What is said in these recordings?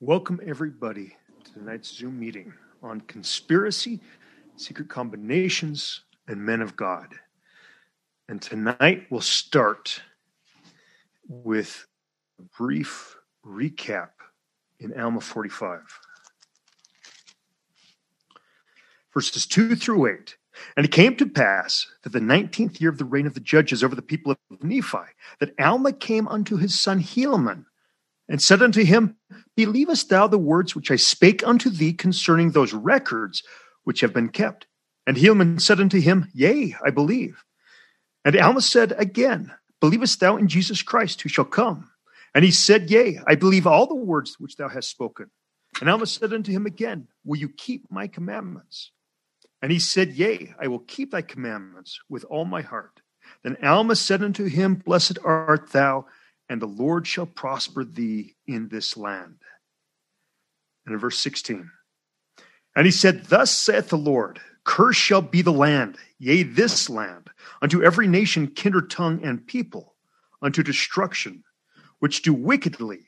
Welcome, everybody, to tonight's Zoom meeting on conspiracy, secret combinations, and men of God. And tonight we'll start with a brief recap in Alma 45. Verses 2 through 8. And it came to pass that the nineteenth year of the reign of the judges over the people of Nephi, that Alma came unto his son Helaman, and said unto him, Believest thou the words which I spake unto thee concerning those records which have been kept? And Helaman said unto him, Yea, I believe. And Alma said again, Believest thou in Jesus Christ, who shall come? And he said, Yea, I believe all the words which thou hast spoken. And Alma said unto him again, Will you keep my commandments? And he said, Yea, I will keep thy commandments with all my heart. Then Alma said unto him, Blessed art thou and the Lord shall prosper thee in this land. And in verse 16, and he said, Thus saith the Lord, Cursed shall be the land, yea, this land, unto every nation, kindred tongue, and people, unto destruction, which do wickedly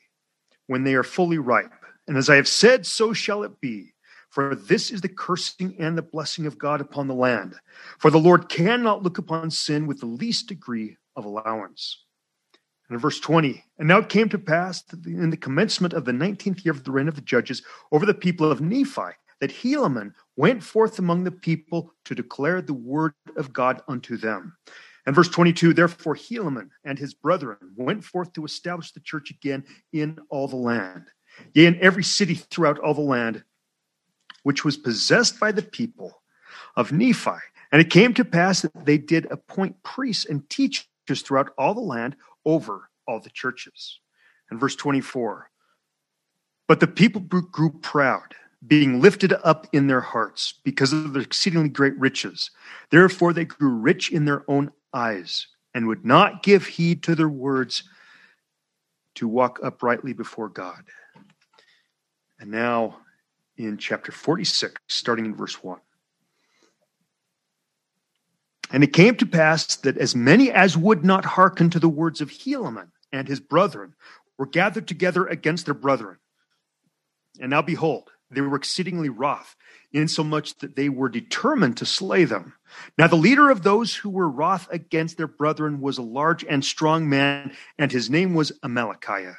when they are fully ripe. And as I have said, so shall it be. For this is the cursing and the blessing of God upon the land. For the Lord cannot look upon sin with the least degree of allowance. And in verse 20, and now it came to pass in the commencement of the 19th year of the reign of the judges over the people of Nephi that Helaman went forth among the people to declare the word of God unto them. And verse 22, therefore Helaman and his brethren went forth to establish the church again in all the land, yea, in every city throughout all the land, which was possessed by the people of Nephi. And it came to pass that they did appoint priests and teachers throughout all the land over all the churches. And verse 24 But the people grew proud, being lifted up in their hearts because of their exceedingly great riches. Therefore, they grew rich in their own eyes and would not give heed to their words to walk uprightly before God. And now in chapter 46, starting in verse 1. And it came to pass that as many as would not hearken to the words of Helaman and his brethren were gathered together against their brethren. And now behold, they were exceedingly wroth, insomuch that they were determined to slay them. Now the leader of those who were wroth against their brethren was a large and strong man, and his name was Amalickiah.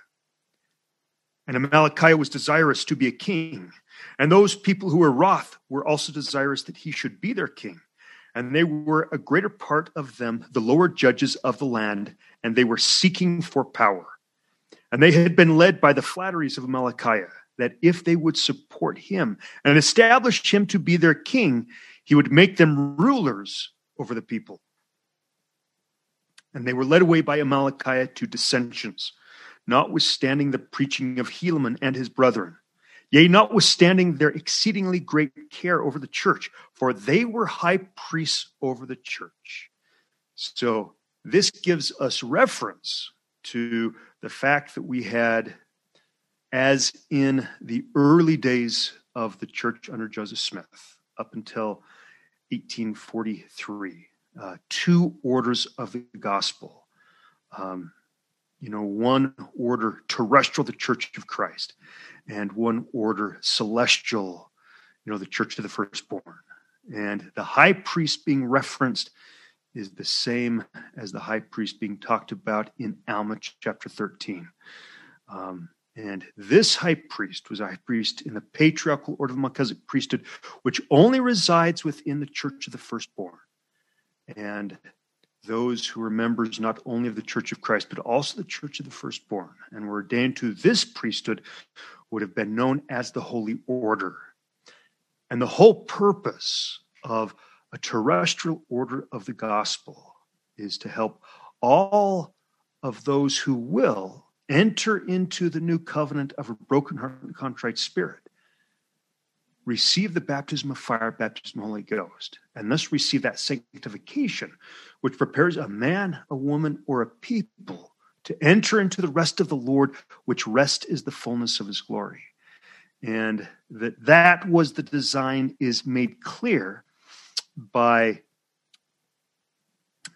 And Amalickiah was desirous to be a king. And those people who were wroth were also desirous that he should be their king and they were a greater part of them the lower judges of the land, and they were seeking for power. And they had been led by the flatteries of Amalickiah, that if they would support him and establish him to be their king, he would make them rulers over the people. And they were led away by Amalickiah to dissensions, notwithstanding the preaching of Helaman and his brethren. Yea, notwithstanding their exceedingly great care over the church, for they were high priests over the church. So this gives us reference to the fact that we had, as in the early days of the church under Joseph Smith, up until 1843, uh, two orders of the gospel. Um, you know, one order terrestrial, the Church of Christ, and one order celestial, you know, the Church of the Firstborn. And the high priest being referenced is the same as the high priest being talked about in Alma chapter 13. Um, and this high priest was a high priest in the patriarchal order of Melchizedek priesthood, which only resides within the church of the firstborn. And those who are members not only of the Church of Christ, but also the Church of the Firstborn, and were ordained to this priesthood, would have been known as the Holy Order. And the whole purpose of a terrestrial order of the gospel is to help all of those who will enter into the new covenant of a broken heart and contrite spirit receive the baptism of fire, baptism of the Holy Ghost, and thus receive that sanctification, which prepares a man, a woman, or a people to enter into the rest of the Lord, which rest is the fullness of his glory. And that that was the design is made clear by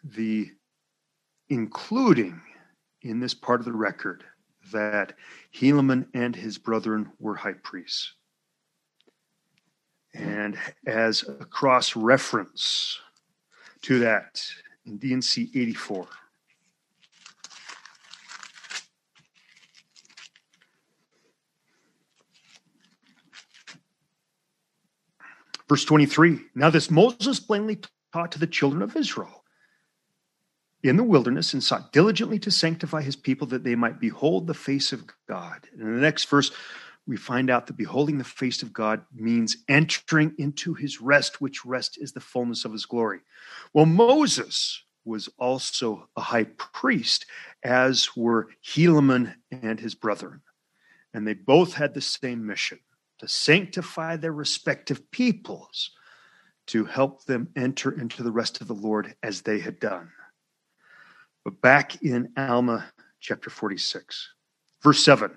the including in this part of the record that Helaman and his brethren were high priests. And as a cross reference to that in D&C 84, Verse 23 Now this Moses plainly taught to the children of Israel in the wilderness and sought diligently to sanctify his people that they might behold the face of God. And in the next verse, we find out that beholding the face of God means entering into his rest, which rest is the fullness of his glory. Well, Moses was also a high priest, as were Helaman and his brethren. And they both had the same mission to sanctify their respective peoples, to help them enter into the rest of the Lord as they had done. But back in Alma chapter 46, verse 7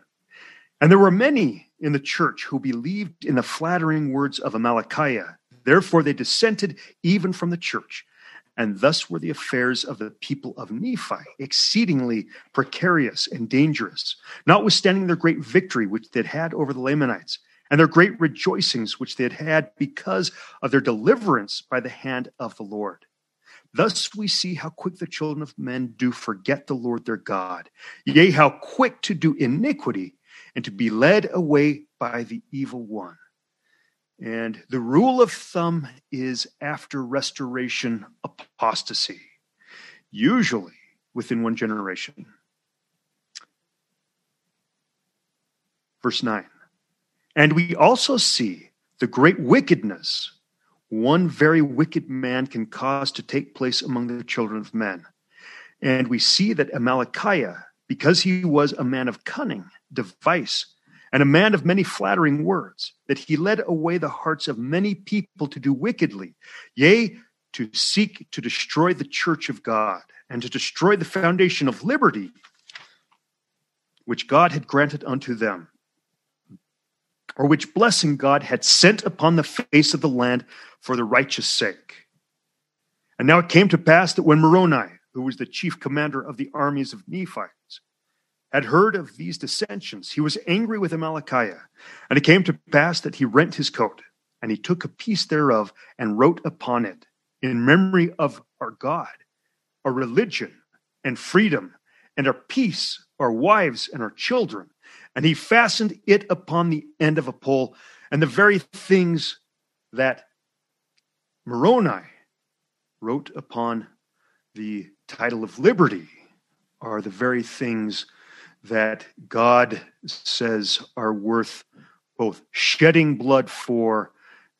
And there were many in the church who believed in the flattering words of Amalickiah. Therefore, they dissented even from the church. And thus were the affairs of the people of Nephi exceedingly precarious and dangerous, notwithstanding their great victory which they had had over the Lamanites and their great rejoicings which they had had because of their deliverance by the hand of the Lord. Thus we see how quick the children of men do forget the Lord their God, yea, how quick to do iniquity and to be led away by the evil one. And the rule of thumb is after restoration apostasy, usually within one generation. Verse 9 and we also see the great wickedness one very wicked man can cause to take place among the children of men. And we see that Amalickiah, because he was a man of cunning, device, and a man of many flattering words, that he led away the hearts of many people to do wickedly, yea, to seek to destroy the church of God and to destroy the foundation of liberty which God had granted unto them or which blessing God had sent upon the face of the land for the righteous sake. And now it came to pass that when Moroni, who was the chief commander of the armies of Nephites, had heard of these dissensions, he was angry with Amalickiah. And it came to pass that he rent his coat, and he took a piece thereof and wrote upon it, in memory of our God, our religion and freedom, and our peace, our wives and our children and he fastened it upon the end of a pole. And the very things that Moroni wrote upon the title of liberty are the very things that God says are worth both shedding blood for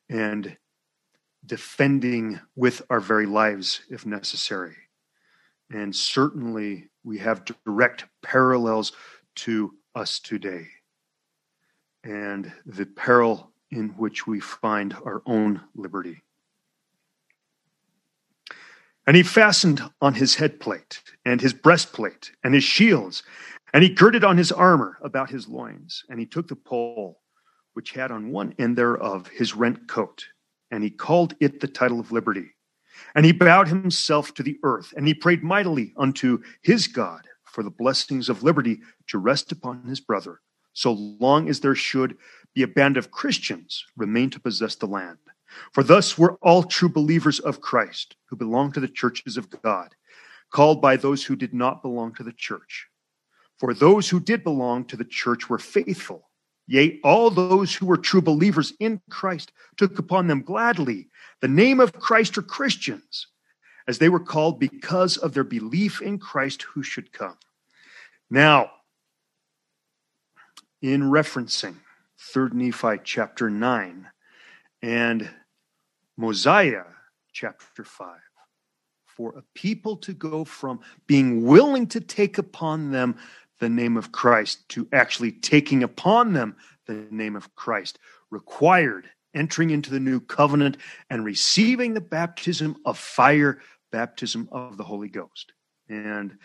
and defending with our very lives if necessary. And certainly we have direct parallels to us today and the peril in which we find our own liberty. And he fastened on his headplate and his breastplate and his shields, and he girded on his armor about his loins, and he took the pole which had on one end thereof his rent coat, and he called it the title of liberty. And he bowed himself to the earth, and he prayed mightily unto his God for the blessings of liberty to rest upon his brother, so long as there should be a band of Christians remain to possess the land. For thus were all true believers of Christ, who belong to the churches of God, called by those who did not belong to the church. For those who did belong to the church were faithful. Yea, all those who were true believers in Christ took upon them gladly the name of Christ or Christians, as they were called because of their belief in Christ who should come. Now, in referencing 3rd Nephi chapter 9 and Mosiah chapter 5, for a people to go from being willing to take upon them the name of Christ to actually taking upon them the name of Christ required entering into the new covenant and receiving the baptism of fire, baptism of the Holy Ghost. And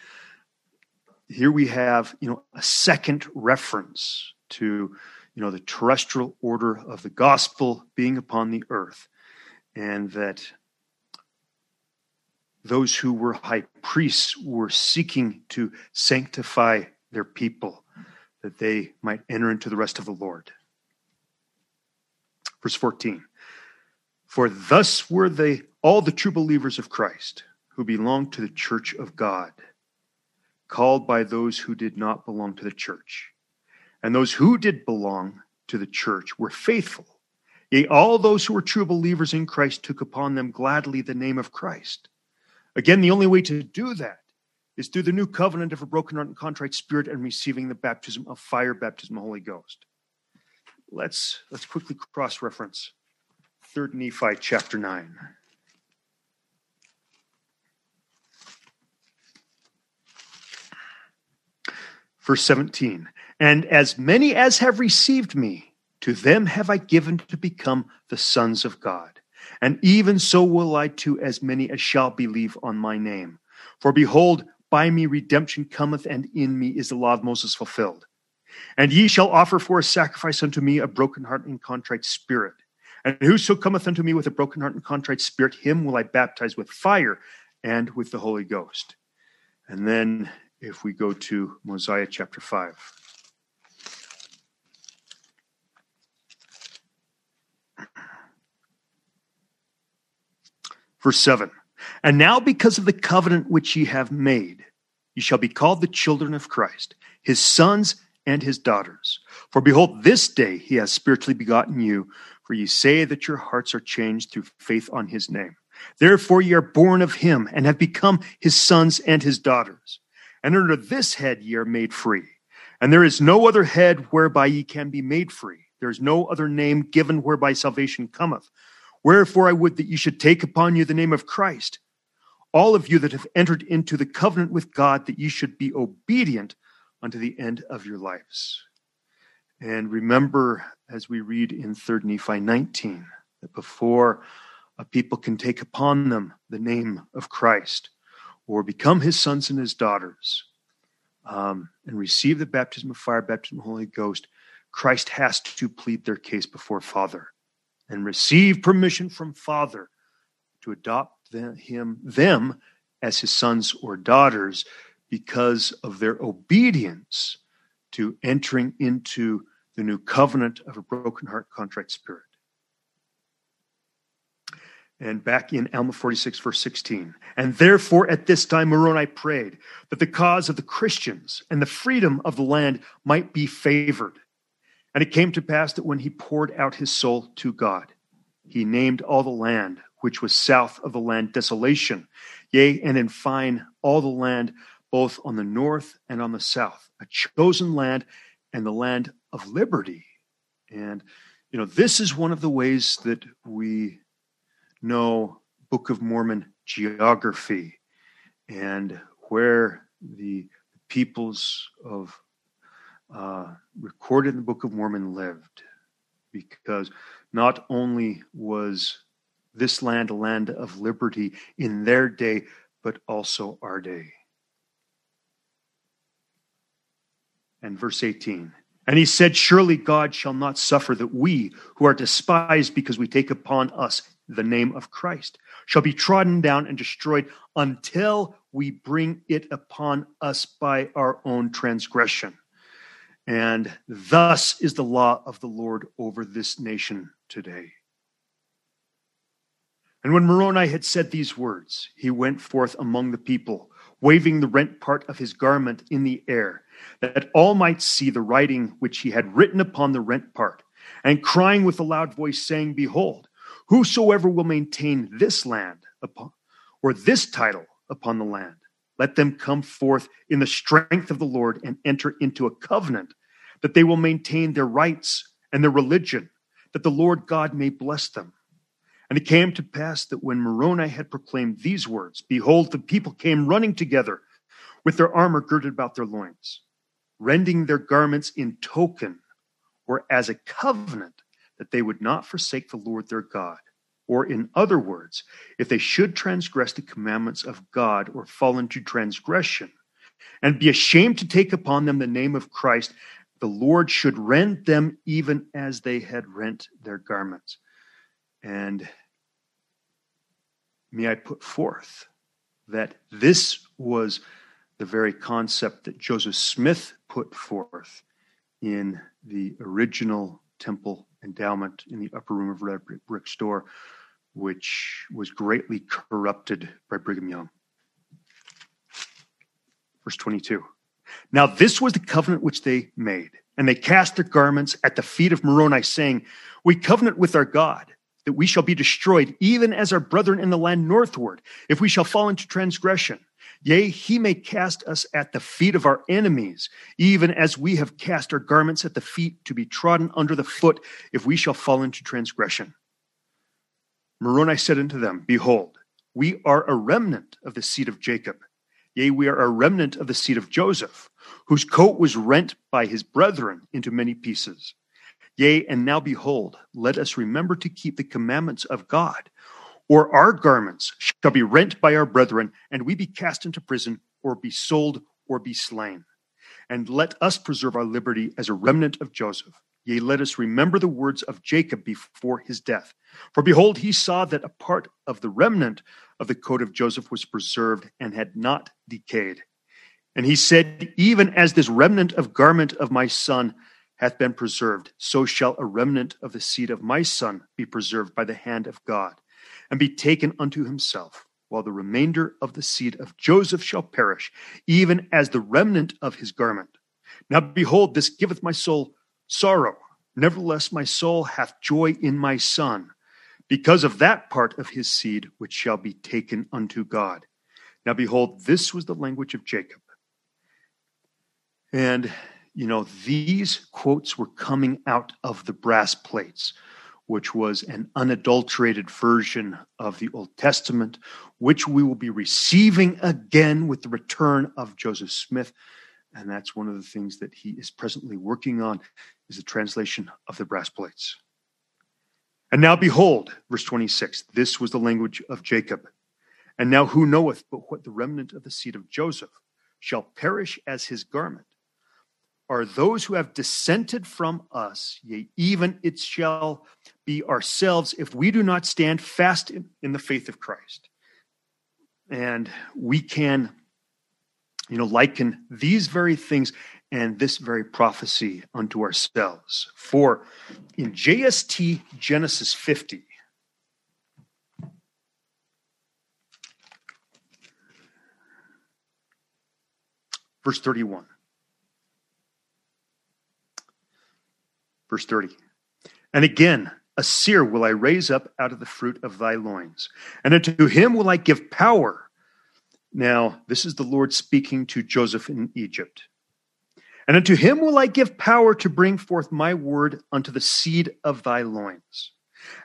here we have, you know, a second reference to, you know, the terrestrial order of the gospel being upon the earth, and that those who were high priests were seeking to sanctify their people that they might enter into the rest of the Lord. Verse 14 For thus were they all the true believers of Christ who belonged to the church of God, called by those who did not belong to the church. And those who did belong to the church were faithful. Yea, all those who were true believers in Christ took upon them gladly the name of Christ. Again, the only way to do that is through the new covenant of a broken heart and contrite spirit and receiving the baptism of fire, baptism of Holy Ghost. Let's let's quickly cross-reference 3rd Nephi chapter 9. Verse 17, and as many as have received me, to them have I given to become the sons of God. And even so will I to as many as shall believe on my name. For behold, by me redemption cometh, and in me is the law of Moses fulfilled. And ye shall offer for a sacrifice unto me a broken heart and contrite spirit. And whoso cometh unto me with a broken heart and contrite spirit, him will I baptize with fire and with the Holy Ghost. And then if we go to Mosiah chapter 5. Verse 7 and now, because of the covenant which ye have made, ye shall be called the children of Christ, his sons and his daughters. For behold, this day he has spiritually begotten you, for ye say that your hearts are changed through faith on his name. Therefore ye are born of him, and have become his sons and his daughters. And under this head ye are made free. And there is no other head whereby ye can be made free. There is no other name given whereby salvation cometh. Wherefore I would that ye should take upon you the name of Christ all of you that have entered into the covenant with God, that ye should be obedient unto the end of your lives. And remember, as we read in 3rd Nephi 19, that before a people can take upon them the name of Christ or become his sons and his daughters um, and receive the baptism of fire, baptism of the Holy Ghost, Christ has to plead their case before Father and receive permission from Father to adopt them, him, them as his sons or daughters because of their obedience to entering into the new covenant of a broken heart, contrite spirit. And back in Alma 46, verse 16. And therefore, at this time, Moroni prayed that the cause of the Christians and the freedom of the land might be favored. And it came to pass that when he poured out his soul to God, he named all the land which was south of the land desolation, yea, and in fine, all the land both on the north and on the south, a chosen land and the land of liberty. And, you know, this is one of the ways that we know Book of Mormon geography and where the peoples of uh, recorded in the Book of Mormon lived. Because not only was this land a land of liberty in their day, but also our day. And verse 18. And he said, Surely God shall not suffer that we, who are despised because we take upon us the name of Christ, shall be trodden down and destroyed until we bring it upon us by our own transgression. And thus is the law of the Lord over this nation today. And when Moroni had said these words, he went forth among the people, waving the rent part of his garment in the air, that all might see the writing which he had written upon the rent part, and crying with a loud voice, saying, Behold, whosoever will maintain this land upon, or this title upon the land, let them come forth in the strength of the Lord and enter into a covenant, that they will maintain their rights and their religion, that the Lord God may bless them. And it came to pass that when Moroni had proclaimed these words, behold, the people came running together with their armor girded about their loins, rending their garments in token or as a covenant that they would not forsake the Lord their God. Or, in other words, if they should transgress the commandments of God or fall into transgression and be ashamed to take upon them the name of Christ, the Lord should rend them even as they had rent their garments. And may I put forth that this was the very concept that Joseph Smith put forth in the original temple endowment in the upper room of Red Brick Store, which was greatly corrupted by Brigham Young. Verse 22. Now, this was the covenant which they made, and they cast their garments at the feet of Moroni, saying, We covenant with our God that we shall be destroyed, even as our brethren in the land northward, if we shall fall into transgression. Yea, he may cast us at the feet of our enemies, even as we have cast our garments at the feet to be trodden under the foot, if we shall fall into transgression. Moroni said unto them, Behold, we are a remnant of the seed of Jacob. Yea, we are a remnant of the seed of Joseph, whose coat was rent by his brethren into many pieces. Yea, and now behold, let us remember to keep the commandments of God, or our garments shall be rent by our brethren, and we be cast into prison, or be sold, or be slain. And let us preserve our liberty as a remnant of Joseph. Yea, let us remember the words of Jacob before his death. For behold, he saw that a part of the remnant of the coat of Joseph was preserved and had not decayed. And he said, Even as this remnant of garment of my son hath been preserved, so shall a remnant of the seed of my son be preserved by the hand of God and be taken unto himself, while the remainder of the seed of Joseph shall perish, even as the remnant of his garment. Now behold, this giveth my soul sorrow. Nevertheless, my soul hath joy in my son, because of that part of his seed which shall be taken unto God. Now behold, this was the language of Jacob. And, you know, these quotes were coming out of the brass plates which was an unadulterated version of the Old Testament, which we will be receiving again with the return of Joseph Smith. And that's one of the things that he is presently working on is the translation of the brass plates. And now behold, verse 26, this was the language of Jacob. And now who knoweth but what the remnant of the seed of Joseph shall perish as his garment? Are those who have dissented from us, yea, even it shall be ourselves if we do not stand fast in, in the faith of Christ. And we can, you know, liken these very things and this very prophecy unto ourselves. For in JST Genesis 50, verse 31. Verse 30. And again, a seer will I raise up out of the fruit of thy loins, and unto him will I give power. Now, this is the Lord speaking to Joseph in Egypt. And unto him will I give power to bring forth my word unto the seed of thy loins.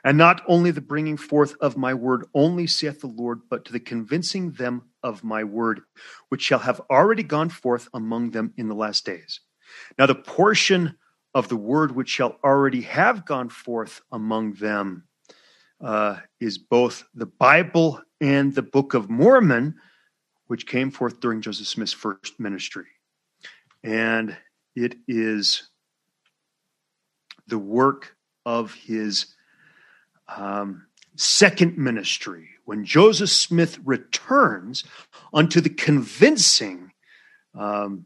And not only the bringing forth of my word only, saith the Lord, but to the convincing them of my word, which shall have already gone forth among them in the last days. Now, the portion of the word which shall already have gone forth among them uh, is both the Bible and the Book of Mormon, which came forth during Joseph Smith's first ministry. And it is the work of his um, second ministry when Joseph Smith returns unto the convincing um,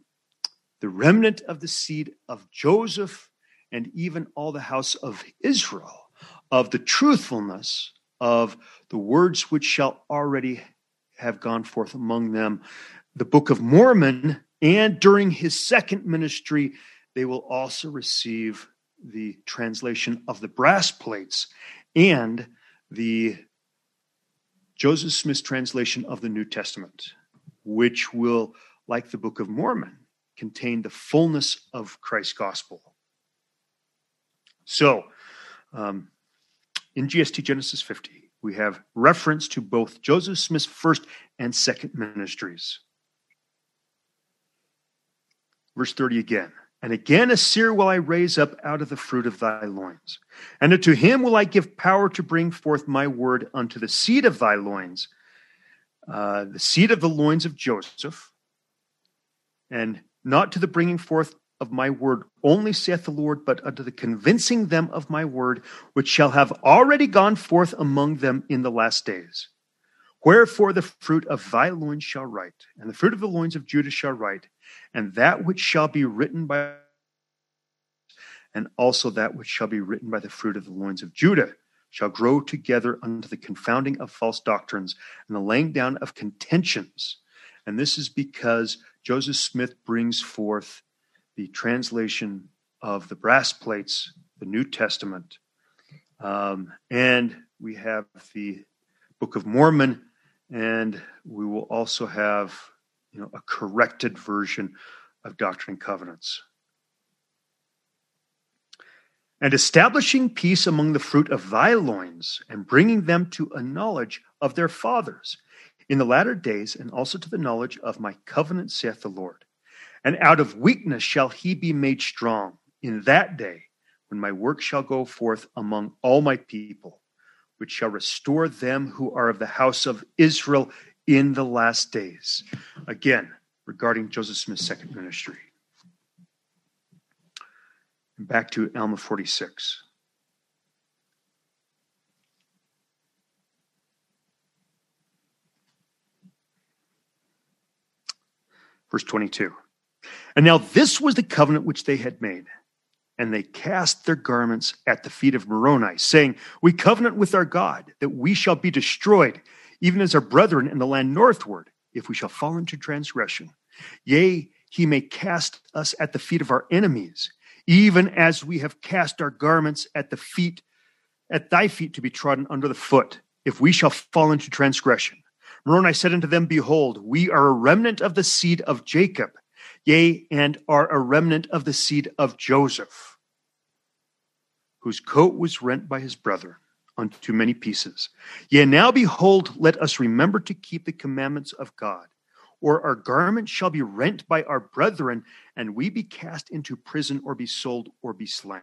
the remnant of the seed of Joseph and even all the house of Israel of the truthfulness of the words which shall already have gone forth among them. The Book of Mormon, and during his second ministry, they will also receive the translation of the brass plates and the Joseph Smith's translation of the New Testament, which will, like the Book of Mormon, contain the fullness of Christ's gospel. So, um, in JST Genesis 50, we have reference to both Joseph Smith's first and second ministries. Verse 30 again. And again, a seer will I raise up out of the fruit of thy loins. And unto him will I give power to bring forth my word unto the seed of thy loins, uh, the seed of the loins of Joseph, and not to the bringing forth of my word only, saith the Lord, but unto the convincing them of my word, which shall have already gone forth among them in the last days. Wherefore the fruit of thy loins shall write, and the fruit of the loins of Judah shall write, and that which shall be written by and also that which shall be written by the fruit of the loins of Judah shall grow together unto the confounding of false doctrines and the laying down of contentions. And this is because Joseph Smith brings forth the translation of the brass plates, the New Testament, um, and we have the Book of Mormon, and we will also have, you know, a corrected version of Doctrine and Covenants. And establishing peace among the fruit of thy loins, and bringing them to a knowledge of their fathers in the latter days, and also to the knowledge of my covenant, saith the Lord. And out of weakness shall he be made strong in that day when my work shall go forth among all my people, which shall restore them who are of the house of Israel in the last days. Again, regarding Joseph Smith's second ministry. Back to Alma 46. Verse 22. And now this was the covenant which they had made. And they cast their garments at the feet of Moroni, saying, We covenant with our God that we shall be destroyed, even as our brethren in the land northward, if we shall fall into transgression. Yea, he may cast us at the feet of our enemies, even as we have cast our garments at the feet, at thy feet to be trodden under the foot, if we shall fall into transgression. Moroni said unto them, Behold, we are a remnant of the seed of Jacob, yea, and are a remnant of the seed of Joseph, whose coat was rent by his brother unto many pieces. Yea, now behold, let us remember to keep the commandments of God or our garment shall be rent by our brethren, and we be cast into prison, or be sold, or be slain.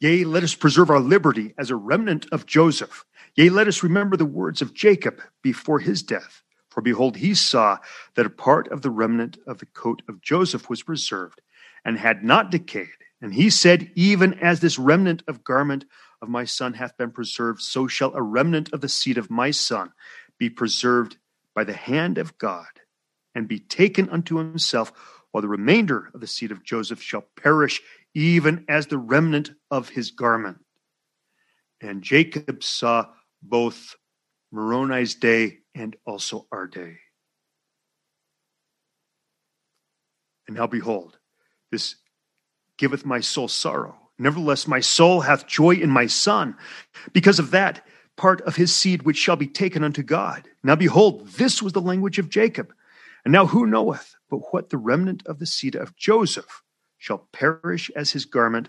Yea, let us preserve our liberty as a remnant of Joseph. Yea, let us remember the words of Jacob before his death. For behold, he saw that a part of the remnant of the coat of Joseph was preserved and had not decayed. And he said, Even as this remnant of garment of my son hath been preserved, so shall a remnant of the seed of my son be preserved by the hand of God and be taken unto himself, while the remainder of the seed of Joseph shall perish, even as the remnant of his garment. And Jacob saw both Moroni's day and also our day. And now behold, this giveth my soul sorrow. Nevertheless, my soul hath joy in my son. Because of that part of his seed which shall be taken unto God. Now behold, this was the language of Jacob. And now who knoweth but what the remnant of the seed of Joseph shall perish as his garment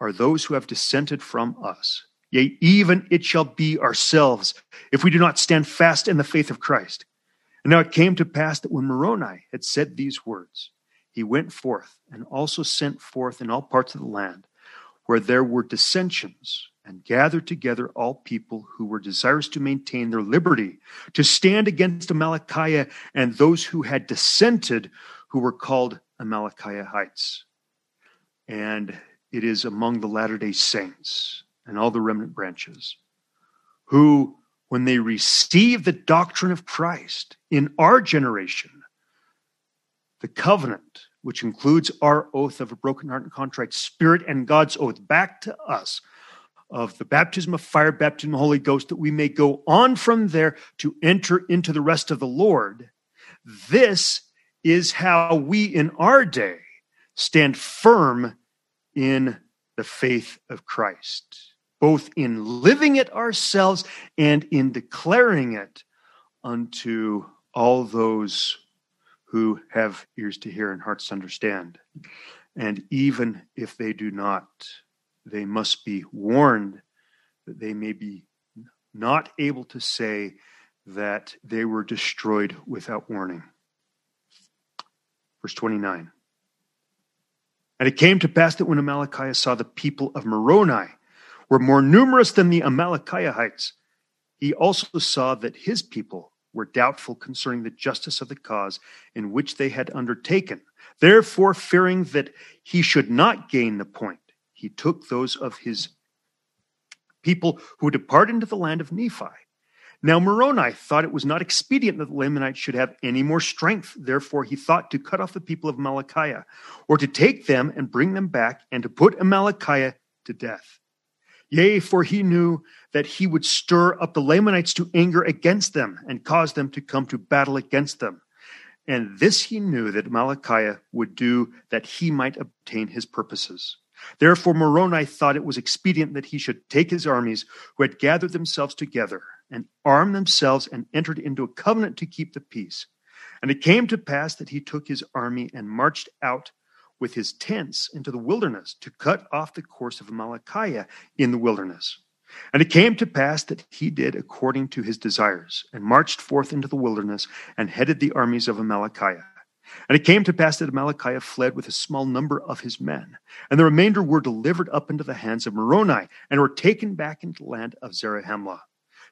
are those who have dissented from us. Yea, even it shall be ourselves if we do not stand fast in the faith of Christ. And now it came to pass that when Moroni had said these words, he went forth and also sent forth in all parts of the land where there were dissensions and gathered together all people who were desirous to maintain their liberty, to stand against Amalickiah and those who had dissented, who were called Amalickiahites. And it is among the Latter day Saints and all the remnant branches who, when they receive the doctrine of Christ in our generation, the covenant, which includes our oath of a broken heart and contrite spirit and God's oath back to us of the baptism of fire, baptism of the Holy Ghost, that we may go on from there to enter into the rest of the Lord. This is how we in our day stand firm in the faith of Christ, both in living it ourselves and in declaring it unto all those who have ears to hear and hearts to understand. And even if they do not, they must be warned that they may be not able to say that they were destroyed without warning. Verse 29. And it came to pass that when Amalickiah saw the people of Moroni were more numerous than the Amalickiahites, he also saw that his people were doubtful concerning the justice of the cause in which they had undertaken. Therefore, fearing that he should not gain the point, he took those of his people who departed into the land of Nephi Now Moroni thought it was not expedient that the Lamanites should have any more strength. Therefore, he thought to cut off the people of Amalickiah, or to take them and bring them back, and to put Amalickiah to death. Yea, for he knew that he would stir up the Lamanites to anger against them, and cause them to come to battle against them. And this he knew that Amalickiah would do that he might obtain his purposes. Therefore, Moroni thought it was expedient that he should take his armies, who had gathered themselves together, and armed themselves and entered into a covenant to keep the peace. And it came to pass that he took his army and marched out with his tents into the wilderness to cut off the course of Amalickiah in the wilderness. And it came to pass that he did according to his desires, and marched forth into the wilderness, and headed the armies of Amalickiah. And it came to pass that Amalickiah fled with a small number of his men, and the remainder were delivered up into the hands of Moroni, and were taken back into the land of Zarahemla.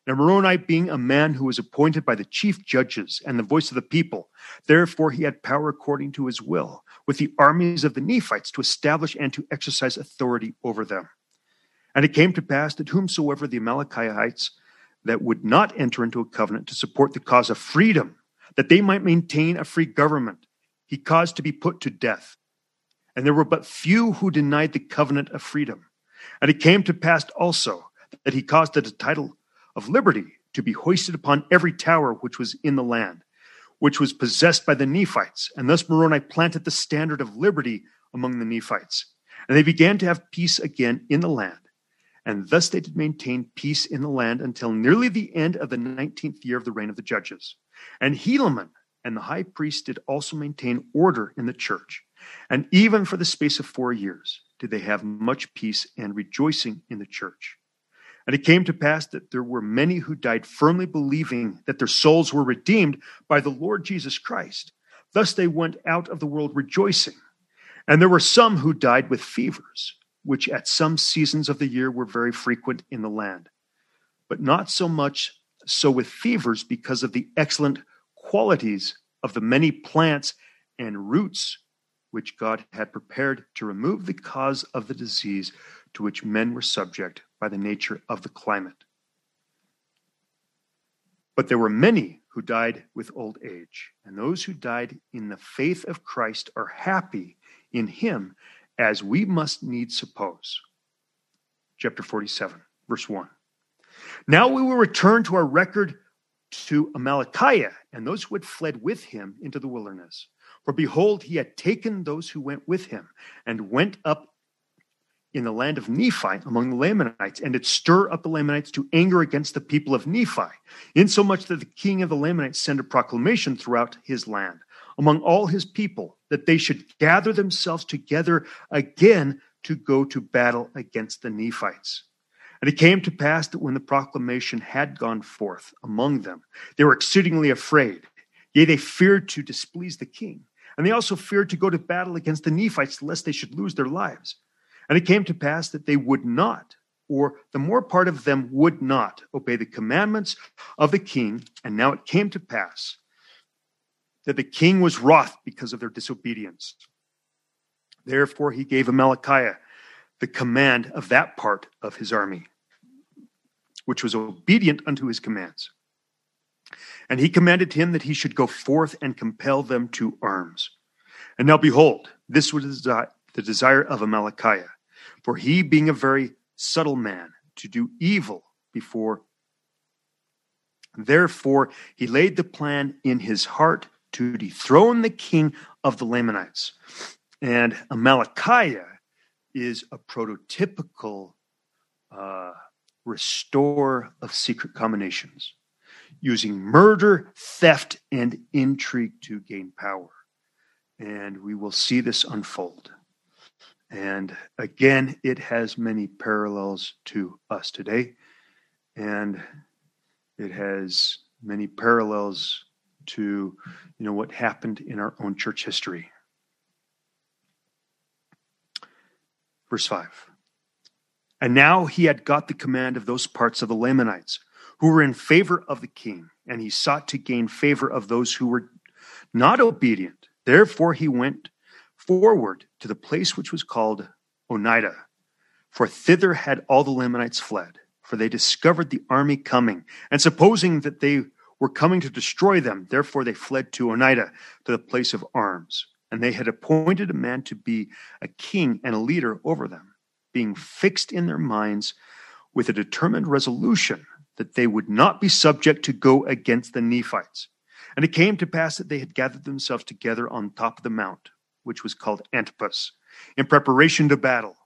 Now Moroni being a man who was appointed by the chief judges and the voice of the people, therefore he had power according to his will, with the armies of the Nephites to establish and to exercise authority over them. And it came to pass that whomsoever the Amalickiahites that would not enter into a covenant to support the cause of freedom, that they might maintain a free government, he caused to be put to death. And there were but few who denied the covenant of freedom. And it came to pass also that he caused that the title of liberty to be hoisted upon every tower which was in the land, which was possessed by the Nephites. And thus Moroni planted the standard of liberty among the Nephites. And they began to have peace again in the land. And thus they did maintain peace in the land until nearly the end of the nineteenth year of the reign of the judges. And Helaman and the high priest did also maintain order in the church. And even for the space of four years did they have much peace and rejoicing in the church. And it came to pass that there were many who died firmly believing that their souls were redeemed by the Lord Jesus Christ. Thus they went out of the world rejoicing. And there were some who died with fevers, which at some seasons of the year were very frequent in the land, but not so much so with fevers because of the excellent qualities of the many plants and roots which God had prepared to remove the cause of the disease to which men were subject by the nature of the climate. But there were many who died with old age, and those who died in the faith of Christ are happy in him, as we must needs suppose. Chapter 47, verse 1. Now we will return to our record to Amalickiah and those who had fled with him into the wilderness. For behold, he had taken those who went with him and went up in the land of Nephi among the Lamanites, and did stir up the Lamanites to anger against the people of Nephi, insomuch that the king of the Lamanites sent a proclamation throughout his land among all his people that they should gather themselves together again to go to battle against the Nephites. And it came to pass that when the proclamation had gone forth among them, they were exceedingly afraid. Yea, they feared to displease the king. And they also feared to go to battle against the Nephites, lest they should lose their lives. And it came to pass that they would not, or the more part of them would not, obey the commandments of the king. And now it came to pass that the king was wroth because of their disobedience. Therefore, he gave Amalickiah the command of that part of his army, which was obedient unto his commands. And he commanded him that he should go forth and compel them to arms. And now, behold, this was the desire of Amalickiah, for he, being a very subtle man, to do evil before. Therefore, he laid the plan in his heart to dethrone the king of the Lamanites. And Amalickiah is a prototypical uh, restore of secret combinations, using murder, theft, and intrigue to gain power. And we will see this unfold. And again, it has many parallels to us today. And it has many parallels to you know what happened in our own church history. Verse 5. And now he had got the command of those parts of the Lamanites who were in favor of the king, and he sought to gain favor of those who were not obedient. Therefore he went forward to the place which was called Onidah, for thither had all the Lamanites fled. for they discovered the army coming, and supposing that they were coming to destroy them, therefore they fled to Onidah, to the place of arms. And they had appointed a man to be a king and a leader over them, being fixed in their minds with a determined resolution that they would not be subject to go against the Nephites. And it came to pass that they had gathered themselves together on top of the mount, which was called Antipas, in preparation to battle.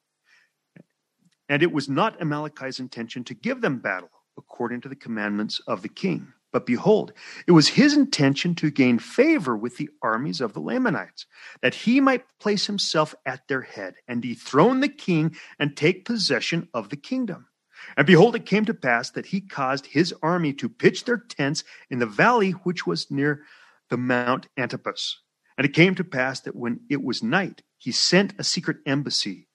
And it was not Amalickiah's intention to give them battle according to the commandments of the king. But behold, it was his intention to gain favor with the armies of the Lamanites, that he might place himself at their head and dethrone the king and take possession of the kingdom. And behold, it came to pass that he caused his army to pitch their tents in the valley which was near the Mount Antipas. And it came to pass that when it was night, he sent a secret embassy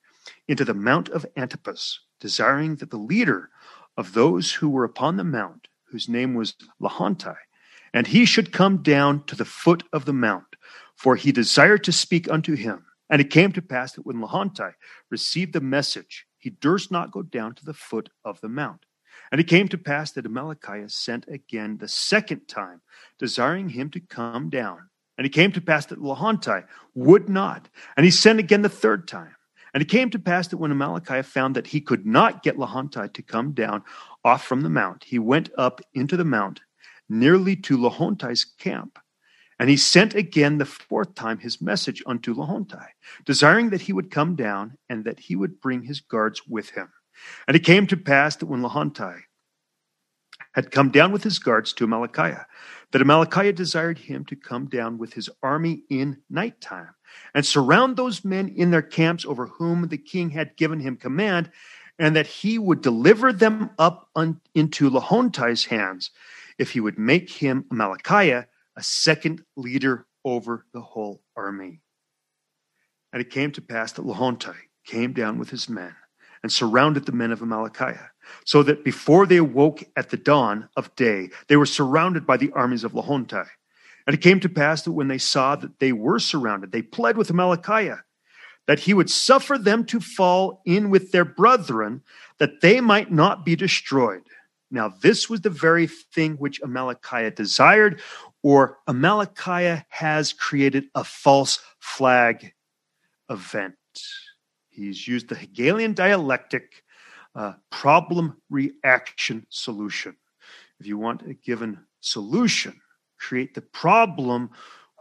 into the Mount of Antipas, desiring that the leader of those who were upon the mount, whose name was Lehonti, and he should come down to the foot of the mount, for he desired to speak unto him. And it came to pass that when Lehonti received the message, he durst not go down to the foot of the mount. And it came to pass that Amalickiah sent again the second time, desiring him to come down. And it came to pass that Lehonti would not. And he sent again the third time. And it came to pass that when Amalickiah found that he could not get Lehonti to come down off from the mount, he went up into the mount nearly to Lehonti's camp. And he sent again the fourth time his message unto Lehonti, desiring that he would come down and that he would bring his guards with him. And it came to pass that when Lehonti had come down with his guards to Amalickiah, that Amalickiah desired him to come down with his army in nighttime and surround those men in their camps over whom the king had given him command, and that he would deliver them up un- into Lehonti's hands if he would make him Amalickiah a second leader over the whole army. And it came to pass that Lehonti came down with his men and surrounded the men of Amalickiah, so that before they awoke at the dawn of day, they were surrounded by the armies of Lehonti. And it came to pass that when they saw that they were surrounded, they pled with Amalickiah that he would suffer them to fall in with their brethren, that they might not be destroyed. Now, this was the very thing which Amalickiah desired, or Amalickiah has created a false flag event. He's used the Hegelian dialectic uh, problem reaction solution. If you want a given solution, create the problem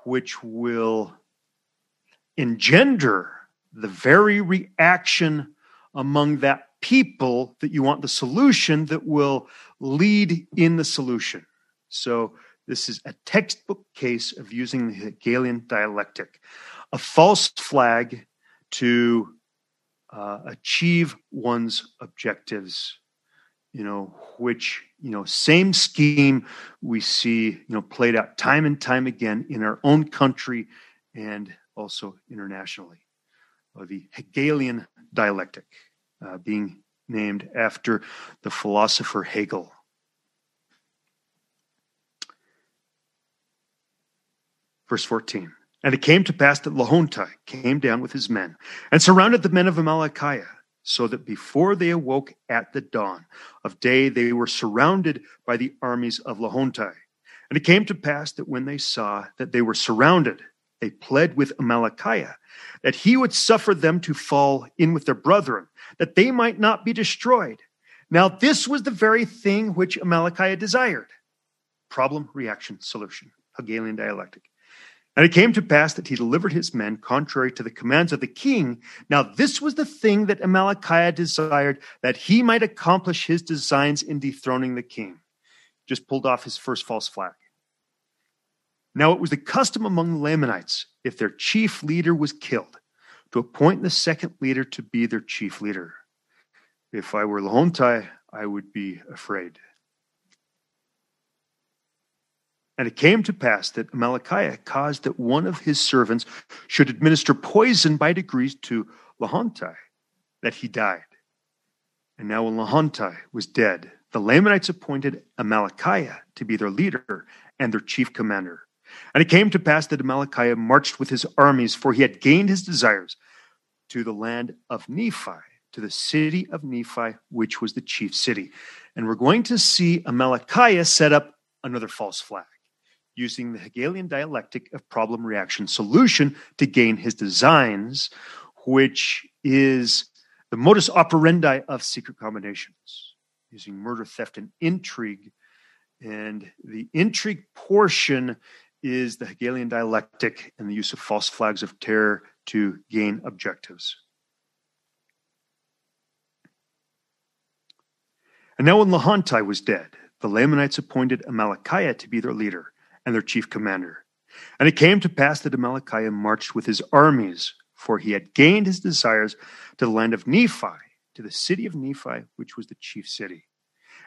which will engender the very reaction among that people that you want the solution that will lead in the solution. So this is a textbook case of using the Hegelian dialectic, a false flag to uh, achieve one's objectives. You know, which you know, same scheme we see you know played out time and time again in our own country and also internationally. The Hegelian dialectic, uh, being named after the philosopher Hegel. Verse 14. And it came to pass that Lehonti came down with his men and surrounded the men of Amalickiah, so that before they awoke at the dawn of day, they were surrounded by the armies of Lehonti. And it came to pass that when they saw that they were surrounded, they pled with Amalickiah that he would suffer them to fall in with their brethren, that they might not be destroyed. Now, this was the very thing which Amalickiah desired problem, reaction, solution, Hegelian dialectic. And it came to pass that he delivered his men contrary to the commands of the king. Now, this was the thing that Amalickiah desired, that he might accomplish his designs in dethroning the king. Just pulled off his first false flag. Now, it was the custom among the Lamanites, if their chief leader was killed, to appoint the second leader to be their chief leader. If I were Lehonti, I would be afraid. And it came to pass that Amalickiah caused that one of his servants should administer poison by degrees to Lehonti, that he died. And now when Lehonti was dead, the Lamanites appointed Amalickiah to be their leader and their chief commander. And it came to pass that Amalickiah marched with his armies, for he had gained his desires, to the land of Nephi, to the city of Nephi, which was the chief city. And we're going to see Amalickiah set up another false flag using the Hegelian dialectic of problem reaction solution to gain his designs, which is the modus operandi of secret combinations, using murder, theft, and intrigue. And the intrigue portion is the Hegelian dialectic and the use of false flags of terror to gain objectives. And now, when Lehonti was dead, the Lamanites appointed Amalickiah to be their leader and their chief commander. And it came to pass that Amalickiah marched with his armies, for he had gained his desires to the land of Nephi, to the city of Nephi, which was the chief city.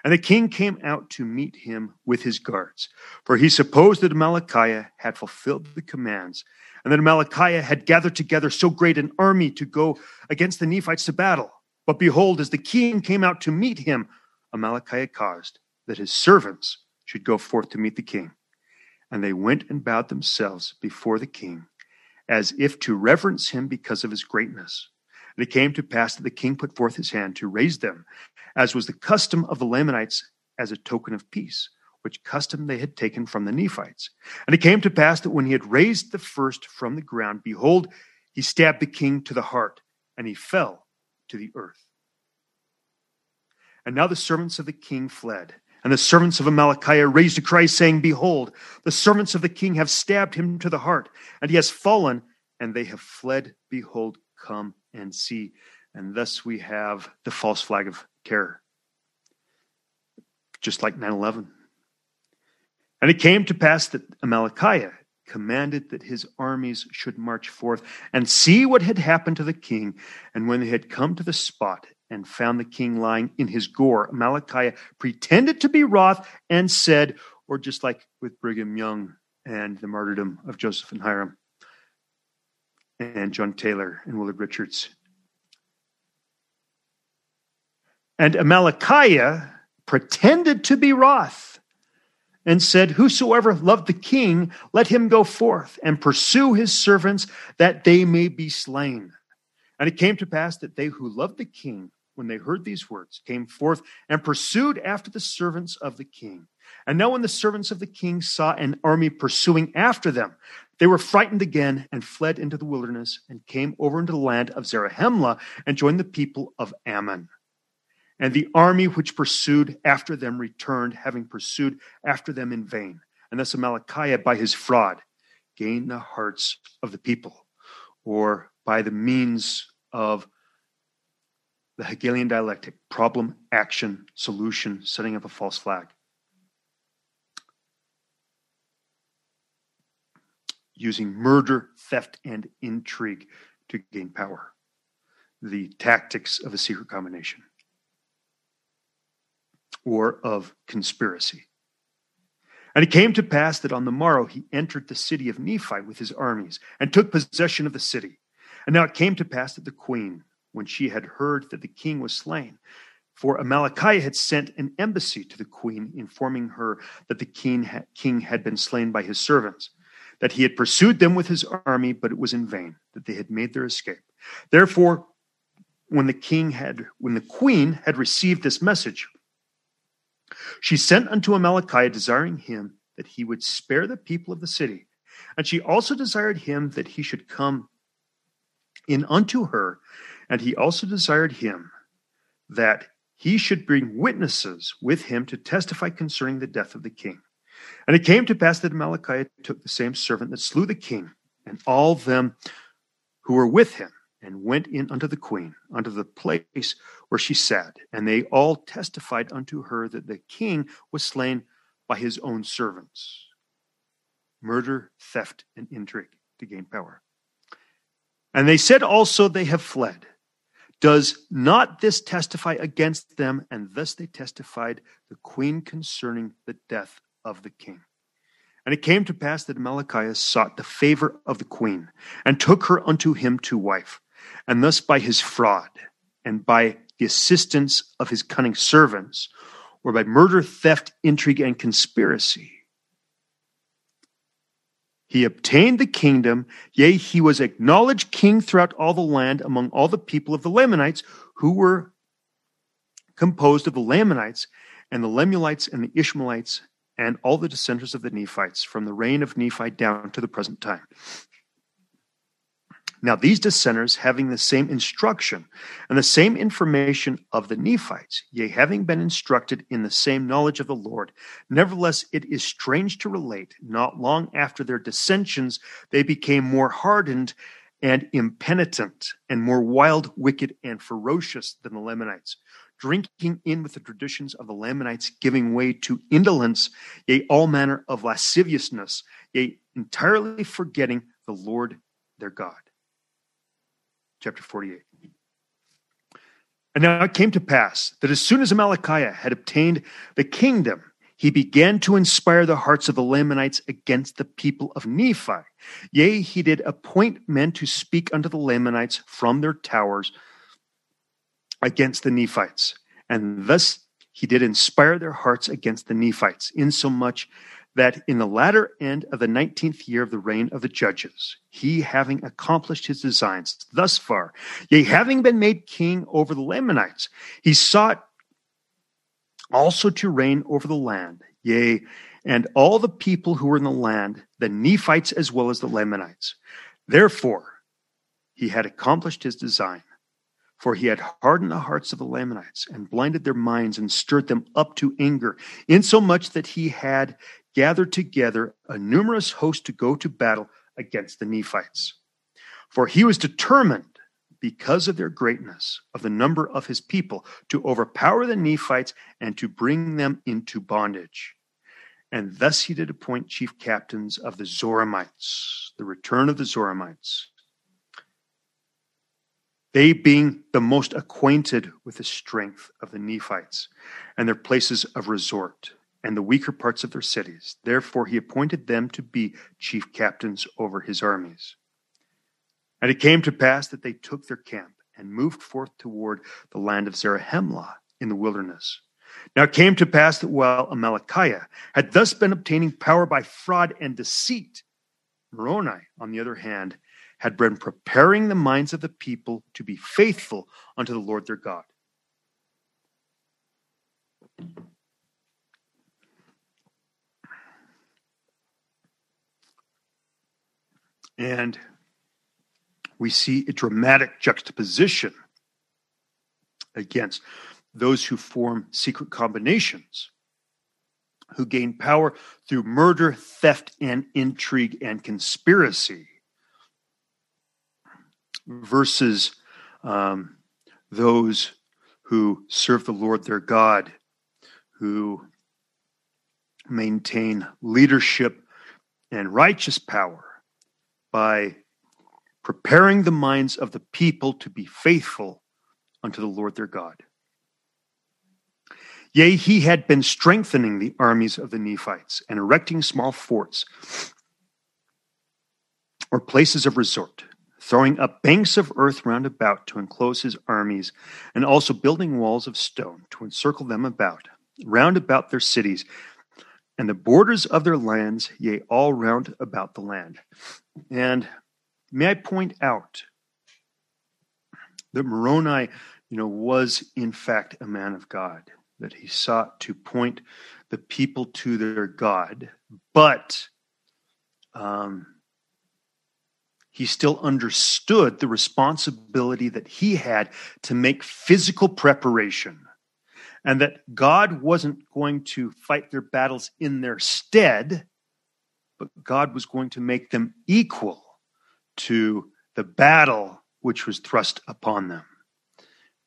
And the king came out to meet him with his guards, for he supposed that Amalickiah had fulfilled the commands, and that Amalickiah had gathered together so great an army to go against the Nephites to battle. But behold, as the king came out to meet him, Amalickiah caused that his servants should go forth to meet the king. And they went and bowed themselves before the king, as if to reverence him because of his greatness. And it came to pass that the king put forth his hand to raise them, as was the custom of the Lamanites as a token of peace, which custom they had taken from the Nephites. And it came to pass that when he had raised the first from the ground, behold, he stabbed the king to the heart, and he fell to the earth. And now the servants of the king fled and the servants of Amalickiah raised a cry, saying, Behold, the servants of the king have stabbed him to the heart, and he has fallen, and they have fled. Behold, come and see. And thus we have the false flag of terror, just like 9 11. And it came to pass that Amalickiah commanded that his armies should march forth and see what had happened to the king. And when they had come to the spot, and found the king lying in his gore. Amalickiah pretended to be wroth and said, or just like with Brigham Young and the martyrdom of Joseph and Hyrum and John Taylor and Willard Richards. And Amalickiah pretended to be wroth and said, Whosoever loved the king, let him go forth and pursue his servants that they may be slain. And it came to pass that they who loved the king when they heard these words, came forth and pursued after the servants of the king. And now, when the servants of the king saw an army pursuing after them, they were frightened again and fled into the wilderness and came over into the land of Zarahemla and joined the people of Ammon. And the army which pursued after them returned, having pursued after them in vain. And thus Amalickiah, by his fraud, gained the hearts of the people, or by the means of the Hegelian dialectic problem, action, solution, setting up a false flag. Using murder, theft, and intrigue to gain power. The tactics of a secret combination or of conspiracy. And it came to pass that on the morrow he entered the city of Nephi with his armies and took possession of the city. And now it came to pass that the queen, when she had heard that the king was slain. For Amalickiah had sent an embassy to the queen, informing her that the king had been slain by his servants, that he had pursued them with his army, but it was in vain, that they had made their escape. Therefore, when the king had, when the queen had received this message, she sent unto Amalickiah, desiring him that he would spare the people of the city. And she also desired him that he should come in unto her and he also desired him that he should bring witnesses with him to testify concerning the death of the king. And it came to pass that Amalickiah took the same servant that slew the king and all them who were with him and went in unto the queen, unto the place where she sat. And they all testified unto her that the king was slain by his own servants. Murder, theft, and intrigue to gain power. And they said also they have fled. Does not this testify against them? And thus they testified the queen concerning the death of the king. And it came to pass that Amalickiah sought the favor of the queen, and took her unto him to wife. And thus by his fraud, and by the assistance of his cunning servants, or by murder, theft, intrigue, and conspiracy, He obtained the kingdom, yea, he was acknowledged king throughout all the land among all the people of the Lamanites, who were composed of the Lamanites and the Lemuelites and the Ishmaelites and all the descendants of the Nephites from the reign of Nephi down to the present time. Now, these dissenters, having the same instruction and the same information of the Nephites, yea, having been instructed in the same knowledge of the Lord, nevertheless, it is strange to relate, not long after their dissensions, they became more hardened and impenitent, and more wild, wicked, and ferocious than the Lamanites, drinking in with the traditions of the Lamanites, giving way to indolence, yea, all manner of lasciviousness, yea, entirely forgetting the Lord their God chapter 48. And now it came to pass that as soon as Amalickiah had obtained the kingdom, he began to inspire the hearts of the Lamanites against the people of Nephi. Yea, he did appoint men to speak unto the Lamanites from their towers against the Nephites. And thus he did inspire their hearts against the Nephites, insomuch that in the latter end of the nineteenth year of the reign of the judges, he having accomplished his designs thus far, yea, having been made king over the Lamanites, he sought also to reign over the land, yea, and all the people who were in the land, the Nephites as well as the Lamanites. Therefore, he had accomplished his design. For he had hardened the hearts of the Lamanites and blinded their minds and stirred them up to anger, insomuch that he had gathered together a numerous host to go to battle against the Nephites. For he was determined, because of their greatness, of the number of his people, to overpower the Nephites and to bring them into bondage. And thus he did appoint chief captains of the Zoramites, the return of the Zoramites. They being the most acquainted with the strength of the Nephites and their places of resort and the weaker parts of their cities. Therefore, he appointed them to be chief captains over his armies. And it came to pass that they took their camp and moved forth toward the land of Zarahemla in the wilderness. Now it came to pass that while Amalickiah had thus been obtaining power by fraud and deceit, Moroni, on the other hand, had been preparing the minds of the people to be faithful unto the Lord their God. And we see a dramatic juxtaposition against those who form secret combinations, who gain power through murder, theft, and intrigue and conspiracy, versus um, those who serve the Lord their God, who maintain leadership and righteous power by preparing the minds of the people to be faithful unto the Lord their God. Yea, he had been strengthening the armies of the Nephites and erecting small forts or places of resort, throwing up banks of earth round about to enclose his armies, and also building walls of stone to encircle them about, round about their cities, and the borders of their lands, yea, all round about the land. And may I point out that Moroni, you know, was in fact a man of God, that he sought to point the people to their God, but um, he still understood the responsibility that he had to make physical preparation and that God wasn't going to fight their battles in their stead, but God was going to make them equal to the battle which was thrust upon them.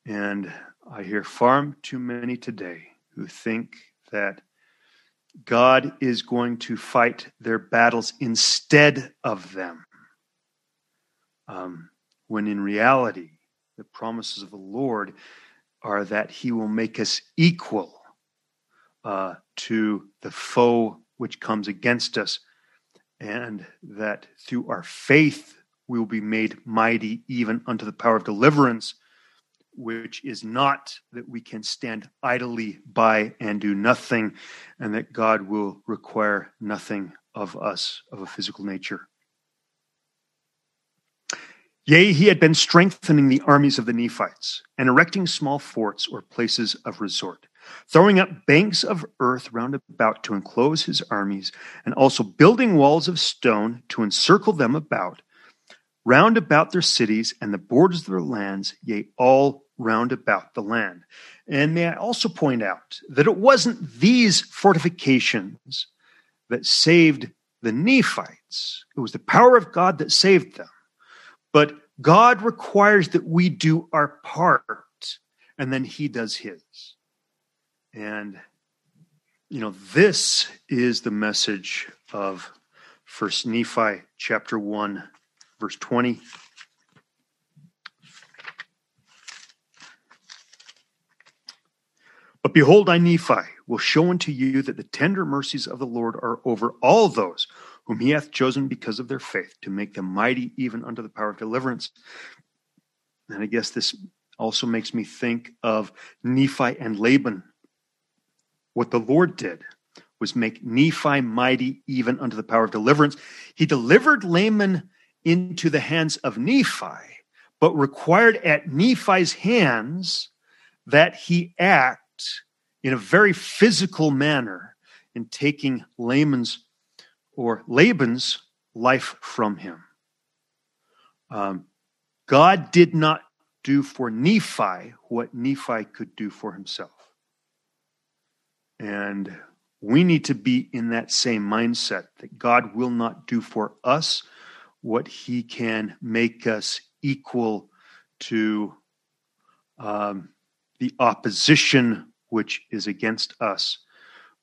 And I hear far too many today who think that God is going to fight their battles instead of them. Um, when in reality, the promises of the Lord are that he will make us equal uh, to the foe which comes against us, and that through our faith we will be made mighty even unto the power of deliverance, which is not that we can stand idly by and do nothing, and that God will require nothing of us of a physical nature. Yea, he had been strengthening the armies of the Nephites and erecting small forts or places of resort, throwing up banks of earth round about to enclose his armies, and also building walls of stone to encircle them about, round about their cities and the borders of their lands, yea, all round about the land. And may I also point out that it wasn't these fortifications that saved the Nephites, it was the power of God that saved them. But God requires that we do our part and then he does his. And, you know, this is the message of First Nephi chapter 1, verse 20. But behold, I, Nephi, will show unto you that the tender mercies of the Lord are over all those whom he hath chosen because of their faith, to make them mighty even unto the power of deliverance. And I guess this also makes me think of Nephi and Laban. What the Lord did was make Nephi mighty even unto the power of deliverance. He delivered Laban into the hands of Nephi, but required at Nephi's hands that he act in a very physical manner in taking Laman's or Laban's life from him. Um, God did not do for Nephi what Nephi could do for himself. And we need to be in that same mindset that God will not do for us what he can make us equal to um, the opposition which is against us,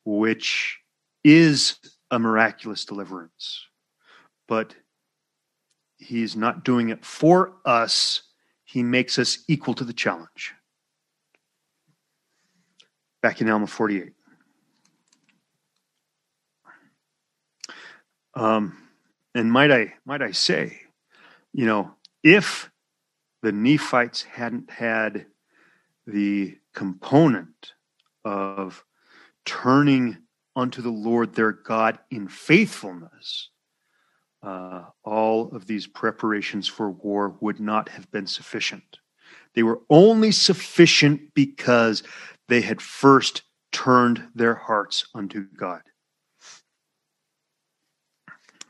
which is a miraculous deliverance. But he's not doing it for us, he makes us equal to the challenge. Back in Alma 48. Um, and might I might I say, you know, if the Nephites hadn't had the component of turning unto the Lord their God in faithfulness, uh, all of these preparations for war would not have been sufficient. They were only sufficient because they had first turned their hearts unto God.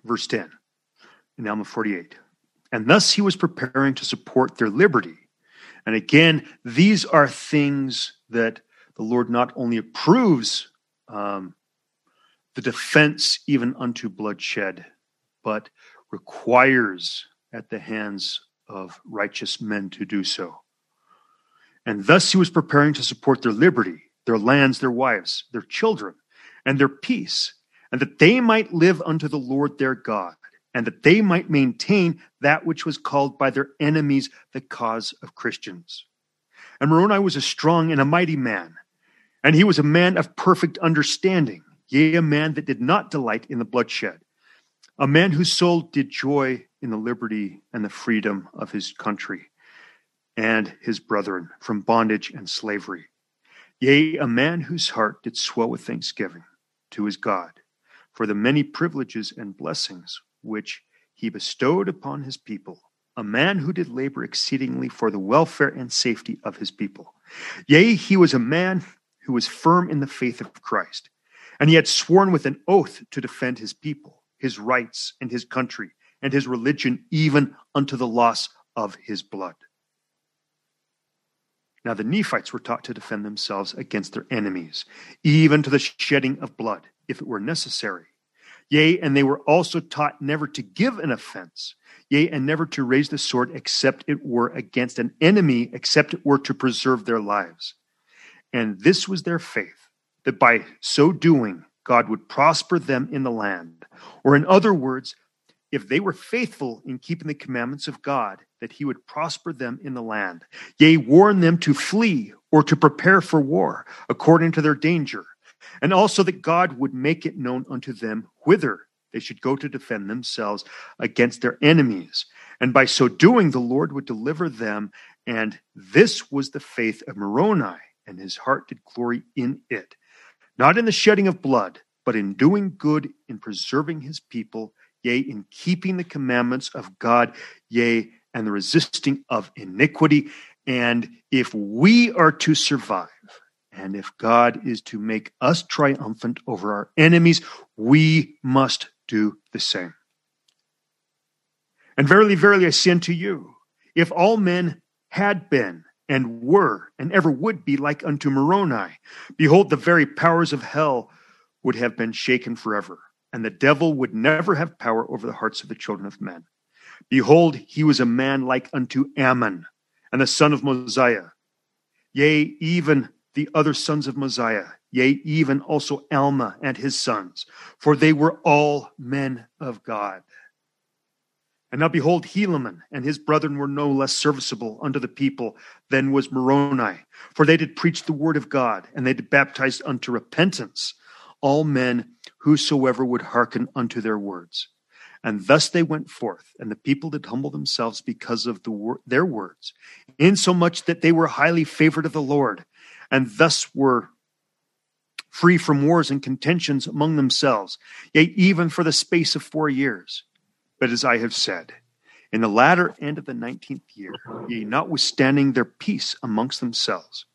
Verse 10 in Alma 48. And thus he was preparing to support their liberty. And again, these are things that the Lord not only approves um, the defense even unto bloodshed, but requires at the hands of righteous men to do so. And thus he was preparing to support their liberty, their lands, their wives, their children, and their peace, and that they might live unto the Lord their God, and that they might maintain that which was called by their enemies the cause of Christians. And Moroni was a strong and a mighty man, and he was a man of perfect understanding yea, a man that did not delight in the bloodshed, a man whose soul did joy in the liberty and the freedom of his country and his brethren from bondage and slavery. Yea, a man whose heart did swell with thanksgiving to his God for the many privileges and blessings which he bestowed upon his people, a man who did labor exceedingly for the welfare and safety of his people. Yea, he was a man who was firm in the faith of Christ and he had sworn with an oath to defend his people, his rights, and his country, and his religion, even unto the loss of his blood. Now the Nephites were taught to defend themselves against their enemies, even to the shedding of blood, if it were necessary. Yea, and they were also taught never to give an offense, yea, and never to raise the sword except it were against an enemy, except it were to preserve their lives. And this was their faith that by so doing, God would prosper them in the land. Or, in other words, if they were faithful in keeping the commandments of God, that he would prosper them in the land, yea, warn them to flee or to prepare for war according to their danger, and also that God would make it known unto them whither they should go to defend themselves against their enemies. And by so doing, the Lord would deliver them. And this was the faith of Moroni, and his heart did glory in it not in the shedding of blood, but in doing good, in preserving his people, yea, in keeping the commandments of God, yea, and the resisting of iniquity. And if we are to survive, and if God is to make us triumphant over our enemies, we must do the same. And verily, verily, I say unto you, if all men had been and were and ever would be like unto Moroni, behold, the very powers of hell would have been shaken forever, and the devil would never have power over the hearts of the children of men. Behold, he was a man like unto Ammon, and the son of Mosiah. Yea, even the other sons of Mosiah, yea, even also Alma and his sons, for they were all men of God. And now behold, Helaman and his brethren were no less serviceable unto the people than was Moroni, for they did preach the word of God, and they did baptize unto repentance all men whosoever would hearken unto their words. And thus they went forth, and the people did humble themselves because of the wor- their words, insomuch that they were highly favored of the Lord and thus were free from wars and contentions among themselves, yea, even for the space of four years. But as I have said, in the latter end of the nineteenth year, yea, notwithstanding their peace amongst themselves,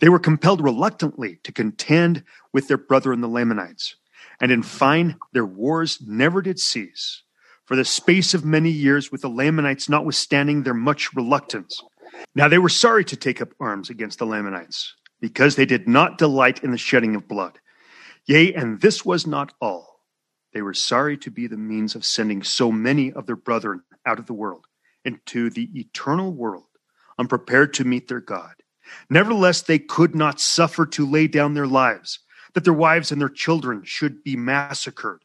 they were compelled reluctantly to contend with their brethren the Lamanites. And in fine, their wars never did cease, for the space of many years with the Lamanites, notwithstanding their much reluctance. Now they were sorry to take up arms against the Lamanites because they did not delight in the shedding of blood. Yea, and this was not all. They were sorry to be the means of sending so many of their brethren out of the world into the eternal world, unprepared to meet their God. Nevertheless, they could not suffer to lay down their lives, that their wives and their children should be massacred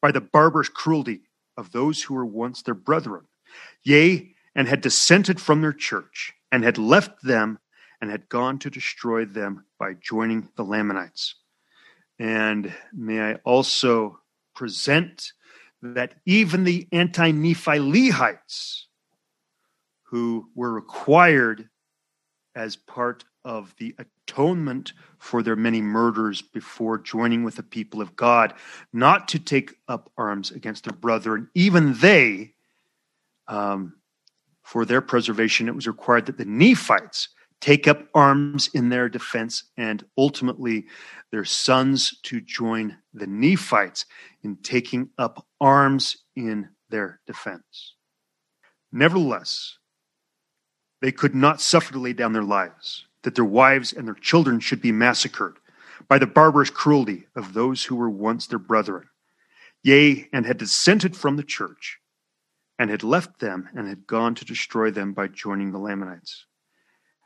by the barbarous cruelty of those who were once their brethren, yea, and had dissented from their church, and had left them and had gone to destroy them by joining the Lamanites. And may I also present that even the anti Nephi Lehites, who were required as part of the atonement for their many murders before joining with the people of God, not to take up arms against their brethren, even they, um, for their preservation, it was required that the Nephites take up arms in their defense, and ultimately their sons to join the Nephites in taking up arms in their defense. Nevertheless, they could not suffer to lay down their lives, that their wives and their children should be massacred by the barbarous cruelty of those who were once their brethren, yea, and had dissented from the church, and had left them and had gone to destroy them by joining the Lamanites.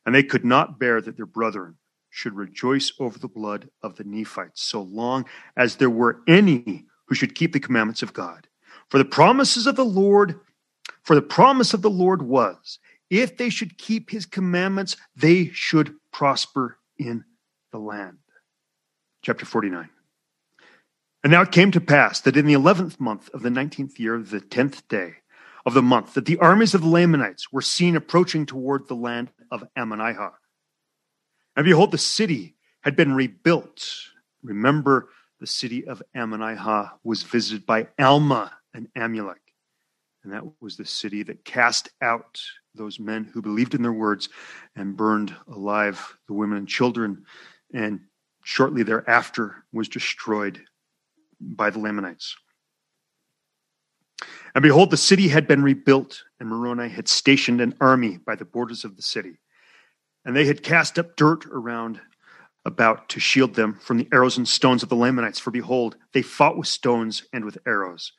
And they could not bear that their brethren should rejoice over the blood of the Nephites so long as there were any who should keep the commandments of God. For the promises of the Lord, for the promise of the Lord was, if they should keep his commandments, they should prosper in the land. Chapter 49. And now it came to pass that in the eleventh month of the nineteenth year of the tenth day, of the month that the armies of the Lamanites were seen approaching toward the land of Ammonihah. And behold, the city had been rebuilt. Remember, the city of Ammonihah was visited by Alma and Amulek. And that was the city that cast out those men who believed in their words and burned alive the women and children, and shortly thereafter was destroyed by the Lamanites. And behold, the city had been rebuilt, and Moroni had stationed an army by the borders of the city. And they had cast up dirt around about to shield them from the arrows and stones of the Lamanites. For behold, they fought with stones and with arrows.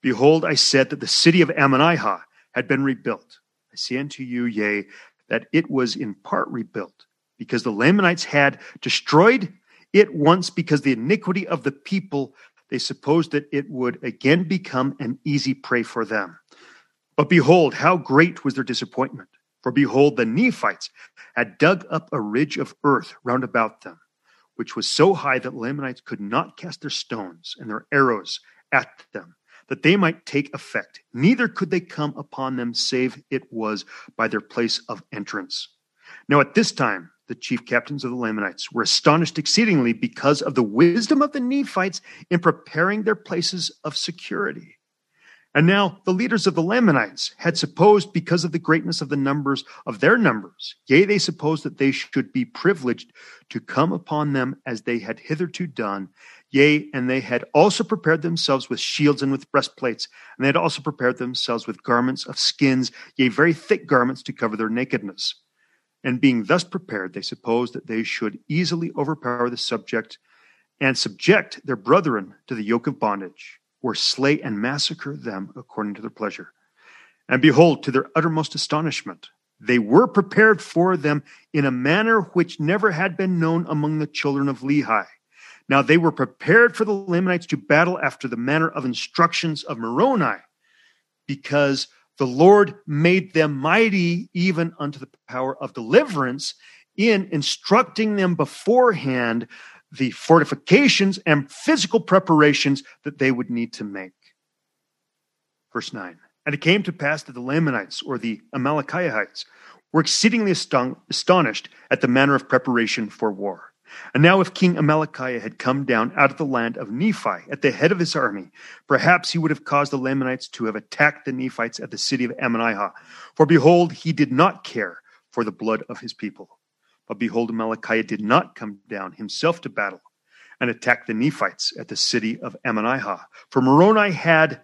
Behold, I said that the city of Ammonihah had been rebuilt. I say unto you, yea, that it was in part rebuilt, because the Lamanites had destroyed it once because the iniquity of the people they supposed that it would again become an easy prey for them. But behold, how great was their disappointment. For behold, the Nephites had dug up a ridge of earth round about them, which was so high that Lamanites could not cast their stones and their arrows at them, that they might take effect. Neither could they come upon them, save it was by their place of entrance. Now at this time, the chief captains of the Lamanites, were astonished exceedingly because of the wisdom of the Nephites in preparing their places of security. And now the leaders of the Lamanites had supposed, because of the greatness of the numbers of their numbers, yea, they supposed that they should be privileged to come upon them as they had hitherto done. Yea, and they had also prepared themselves with shields and with breastplates, and they had also prepared themselves with garments of skins, yea, very thick garments to cover their nakedness. And being thus prepared, they supposed that they should easily overpower the subject and subject their brethren to the yoke of bondage, or slay and massacre them according to their pleasure. And behold, to their uttermost astonishment, they were prepared for them in a manner which never had been known among the children of Lehi. Now they were prepared for the Lamanites to battle after the manner of instructions of Moroni, because the Lord made them mighty even unto the power of deliverance in instructing them beforehand the fortifications and physical preparations that they would need to make. Verse 9 And it came to pass that the Lamanites or the Amalickiahites were exceedingly astonished at the manner of preparation for war. And now, if King Amalickiah had come down out of the land of Nephi at the head of his army, perhaps he would have caused the Lamanites to have attacked the Nephites at the city of Ammonihah. For behold, he did not care for the blood of his people. But behold, Amalickiah did not come down himself to battle and attack the Nephites at the city of Ammonihah. For Moroni had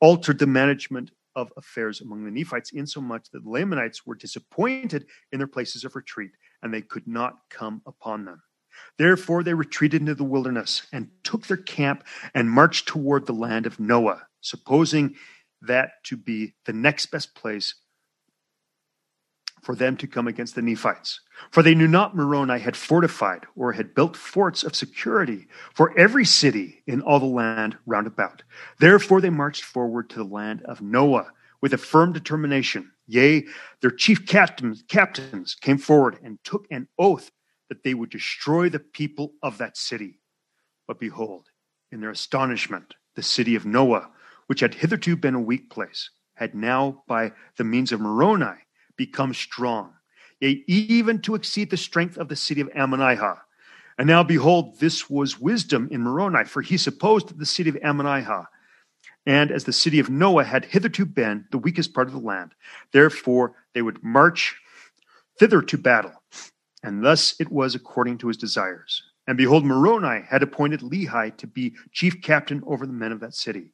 altered the management of affairs among the Nephites, insomuch that the Lamanites were disappointed in their places of retreat, and they could not come upon them. Therefore, they retreated into the wilderness and took their camp and marched toward the land of Noah, supposing that to be the next best place for them to come against the Nephites. For they knew not Moroni had fortified or had built forts of security for every city in all the land round about. Therefore, they marched forward to the land of Noah with a firm determination. Yea, their chief captains, came forward and took an oath that they would destroy the people of that city. But behold, in their astonishment, the city of Noah, which had hitherto been a weak place, had now, by the means of Moroni, become strong, yea, even to exceed the strength of the city of Ammonihah. And now, behold, this was wisdom in Moroni, for he supposed that the city of Ammonihah, and as the city of Noah had hitherto been the weakest part of the land, therefore they would march thither to battle and thus it was according to his desires. And behold, Moroni had appointed Lehi to be chief captain over the men of that city.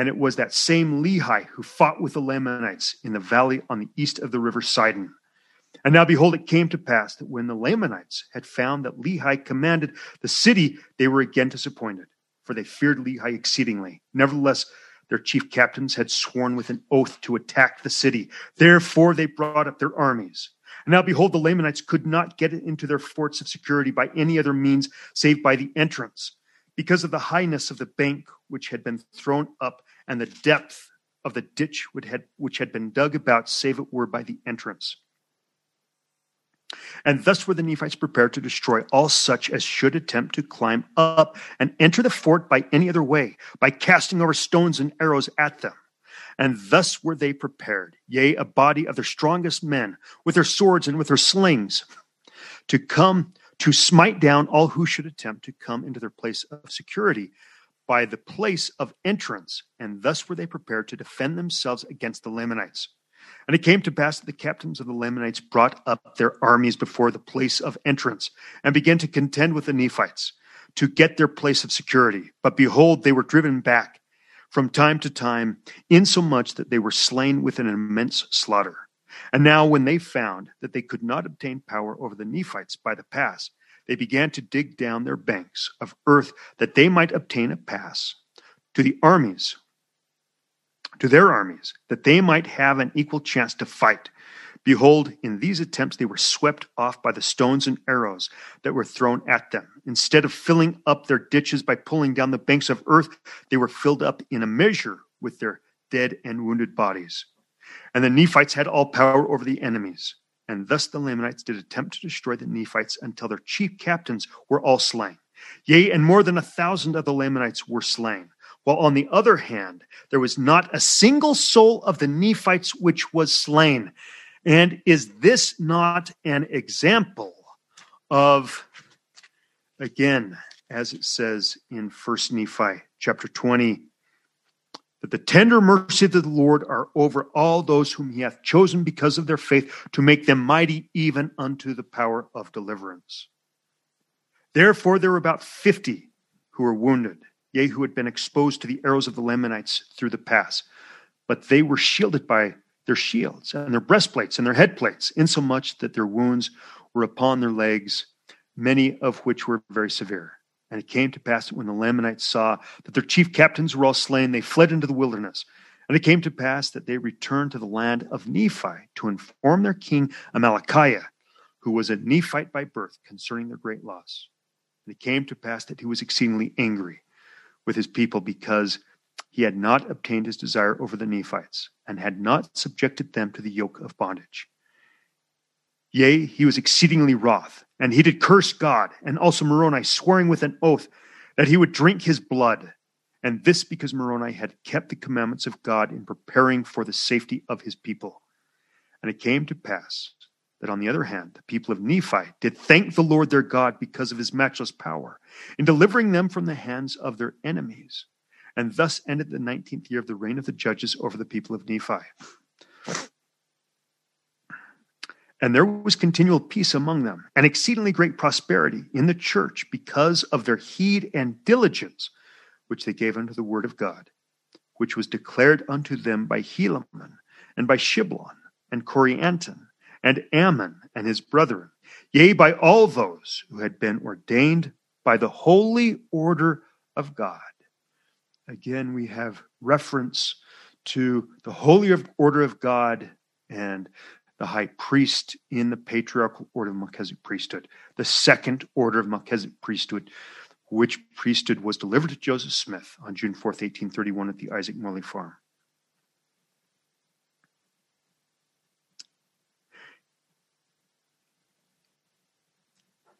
And it was that same Lehi who fought with the Lamanites in the valley on the east of the river Sidon. And now behold, it came to pass that when the Lamanites had found that Lehi commanded the city, they were again disappointed, for they feared Lehi exceedingly. Nevertheless, their chief captains had sworn with an oath to attack the city. Therefore, they brought up their armies and now behold, the Lamanites could not get into their forts of security by any other means save by the entrance, because of the highness of the bank which had been thrown up and the depth of the ditch which had, been dug about, save it were by the entrance. And thus were the Nephites prepared to destroy all such as should attempt to climb up and enter the fort by any other way, by casting over stones and arrows at them. And thus were they prepared, yea, a body of their strongest men, with their swords and with their slings, to come to smite down all who should attempt to come into their place of security by the place of entrance. And thus were they prepared to defend themselves against the Lamanites. And it came to pass that the captains of the Lamanites brought up their armies before the place of entrance and began to contend with the Nephites to get their place of security. But behold, they were driven back from time to time, insomuch that they were slain with an immense slaughter. And now, when they found that they could not obtain power over the Nephites by the pass, they began to dig down their banks of earth that they might obtain a pass to the armies, to their armies, that they might have an equal chance to fight. Behold, in these attempts they were swept off by the stones and arrows that were thrown at them. Instead of filling up their ditches by pulling down the banks of earth, they were filled up in a measure with their dead and wounded bodies. And the Nephites had all power over the enemies. And thus the Lamanites did attempt to destroy the Nephites until their chief captains were all slain. Yea, and more than a thousand of the Lamanites were slain. While on the other hand, there was not a single soul of the Nephites which was slain. And is this not an example of, again, as it says in First Nephi chapter 20, that the tender mercy of the Lord are over all those whom he hath chosen because of their faith to make them mighty even unto the power of deliverance. Therefore, there were about fifty who were wounded, yea, who had been exposed to the arrows of the Lamanites through the pass. But they were shielded by their shields and their breastplates and their headplates, insomuch that their wounds were upon their legs, many of which were very severe. And it came to pass that when the Lamanites saw that their chief captains were all slain, they fled into the wilderness. And it came to pass that they returned to the land of Nephi to inform their king Amalickiah, who was a Nephite by birth, concerning their great loss. And it came to pass that he was exceedingly angry with his people because he had not obtained his desire over the Nephites and had not subjected them to the yoke of bondage. Yea, he was exceedingly wroth, and he did curse God and also Moroni, swearing with an oath that he would drink his blood. And this because Moroni had kept the commandments of God in preparing for the safety of his people. And it came to pass that on the other hand, the people of Nephi did thank the Lord their God because of his matchless power in delivering them from the hands of their enemies. And thus ended the 19th year of the reign of the judges over the people of Nephi. And there was continual peace among them, and exceedingly great prosperity in the church because of their heed and diligence which they gave unto the word of God, which was declared unto them by Helaman, and by Shiblon, and Corianton, and Ammon and his brethren, yea, by all those who had been ordained by the holy order of God. Again, we have reference to the holy order of God and the high priest in the patriarchal order of Melchizedek priesthood, the second order of Melchizedek priesthood, which priesthood was delivered to Joseph Smith on June 4th, 1831, at the Isaac Morley farm.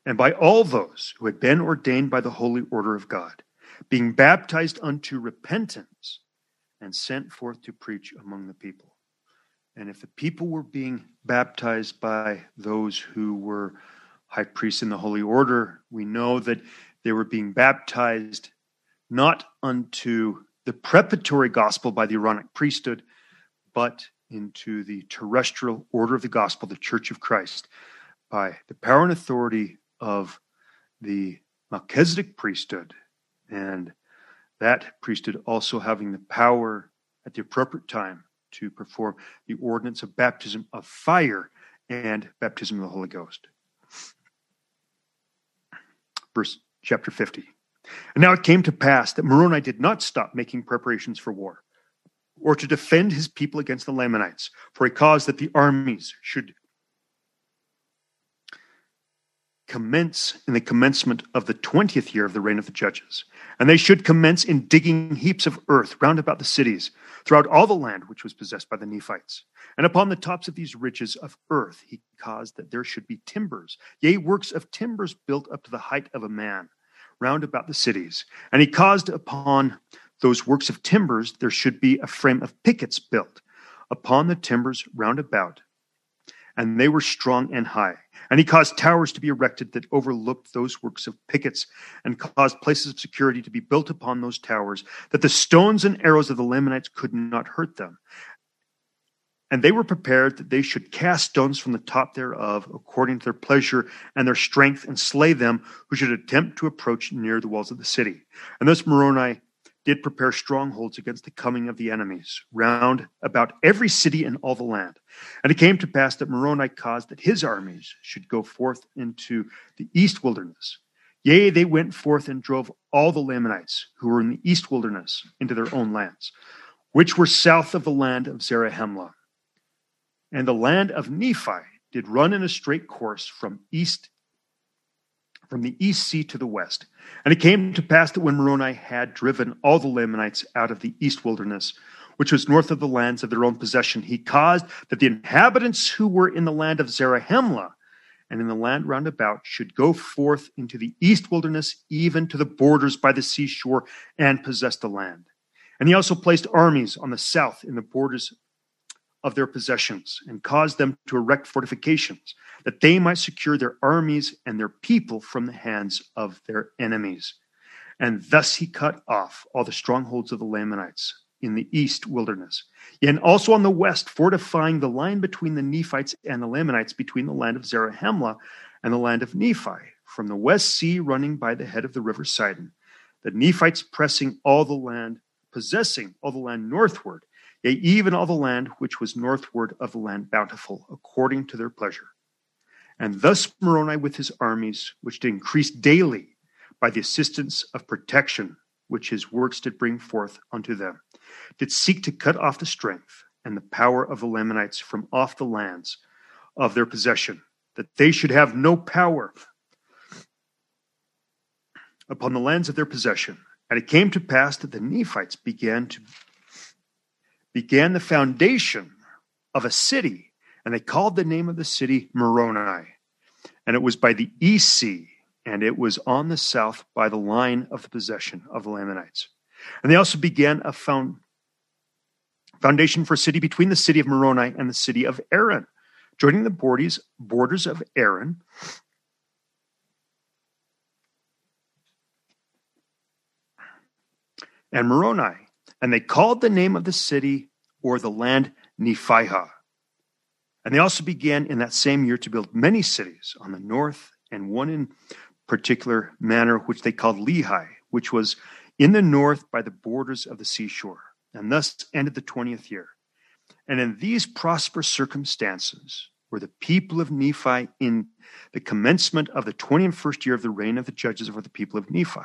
And by all those who had been ordained by the holy order of God, being baptized unto repentance and sent forth to preach among the people. And if the people were being baptized by those who were high priests in the holy order, we know that they were being baptized not unto the preparatory gospel by the Aaronic priesthood, but into the terrestrial order of the gospel, the Church of Christ, by the power and authority of the Melchizedek priesthood, and that priesthood also having the power at the appropriate time to perform the ordinance of baptism of fire and baptism of the Holy Ghost. Verse chapter 50. And now it came to pass that Moroni did not stop making preparations for war or to defend his people against the Lamanites, for he caused that the armies should commence in the commencement of the twentieth year of the reign of the judges. And they should commence in digging heaps of earth round about the cities, throughout all the land which was possessed by the Nephites. And upon the tops of these ridges of earth he caused that there should be timbers, yea, works of timbers built up to the height of a man, round about the cities. And he caused upon those works of timbers there should be a frame of pickets built upon the timbers round about. And they were strong and high and he caused towers to be erected that overlooked those works of pickets, and caused places of security to be built upon those towers, that the stones and arrows of the Lamanites could not hurt them. And they were prepared that they should cast stones from the top thereof, according to their pleasure and their strength, and slay them who should attempt to approach near the walls of the city. And thus Moroni did prepare strongholds against the coming of the enemies round about every city in all the land. And it came to pass that Moroni caused that his armies should go forth into the east wilderness. Yea, they went forth and drove all the Lamanites who were in the east wilderness into their own lands, which were south of the land of Zarahemla. And the land of Nephi did run in a straight course from east from the east sea to the west. And it came to pass that when Moroni had driven all the Lamanites out of the east wilderness, which was north of the lands of their own possession, he caused that the inhabitants who were in the land of Zarahemla and in the land round about should go forth into the east wilderness, even to the borders by the seashore, and possess the land. And he also placed armies on the south in the borders of their possessions and caused them to erect fortifications, that they might secure their armies and their people from the hands of their enemies. And thus he cut off all the strongholds of the Lamanites in the east wilderness, and also on the west, fortifying the line between the Nephites and the Lamanites, between the land of Zarahemla and the land of Nephi, from the west sea running by the head of the river Sidon. The Nephites pressing all the land, possessing all the land northward, yea, even all the land which was northward of the land bountiful, according to their pleasure. And thus Moroni with his armies, which did increase daily by the assistance of protection which his works did bring forth unto them, did seek to cut off the strength and the power of the Lamanites from off the lands of their possession, that they should have no power upon the lands of their possession. And it came to pass that the Nephites began to began the foundation of a city, and they called the name of the city Moroni. And it was by the east sea, and it was on the south by the line of the possession of the Lamanites. And they also began a found, foundation for a city between the city of Moroni and the city of Aaron, joining the borders, borders of Aaron. And Moroni, and they called the name of the city or the land Nephihah. And they also began in that same year to build many cities on the north, and one in particular manner, which they called Lehi, which was in the north by the borders of the seashore. And thus ended the 20th year. And in these prosperous circumstances were the people of Nephi in the commencement of the 21st year of the reign of the judges over the people of Nephi.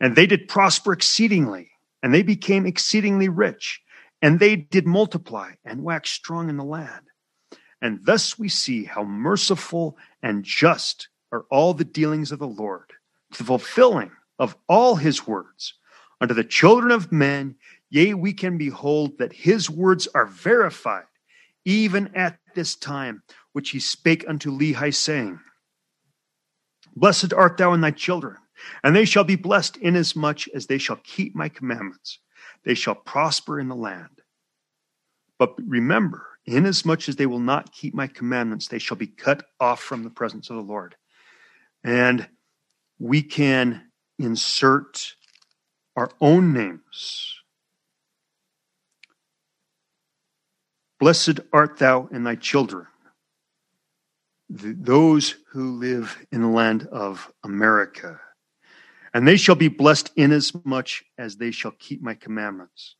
And they did prosper exceedingly, and they became exceedingly rich, and they did multiply and wax strong in the land. And thus we see how merciful and just are all the dealings of the Lord, the fulfilling of all his words unto the children of men. Yea, we can behold that his words are verified, even at this time, which he spake unto Lehi, saying, Blessed art thou and thy children and they shall be blessed inasmuch as they shall keep my commandments. They shall prosper in the land. But remember, inasmuch as they will not keep my commandments, they shall be cut off from the presence of the Lord. And we can insert our own names. Blessed art thou and thy children, those who live in the land of America. And they shall be blessed inasmuch as they shall keep my commandments.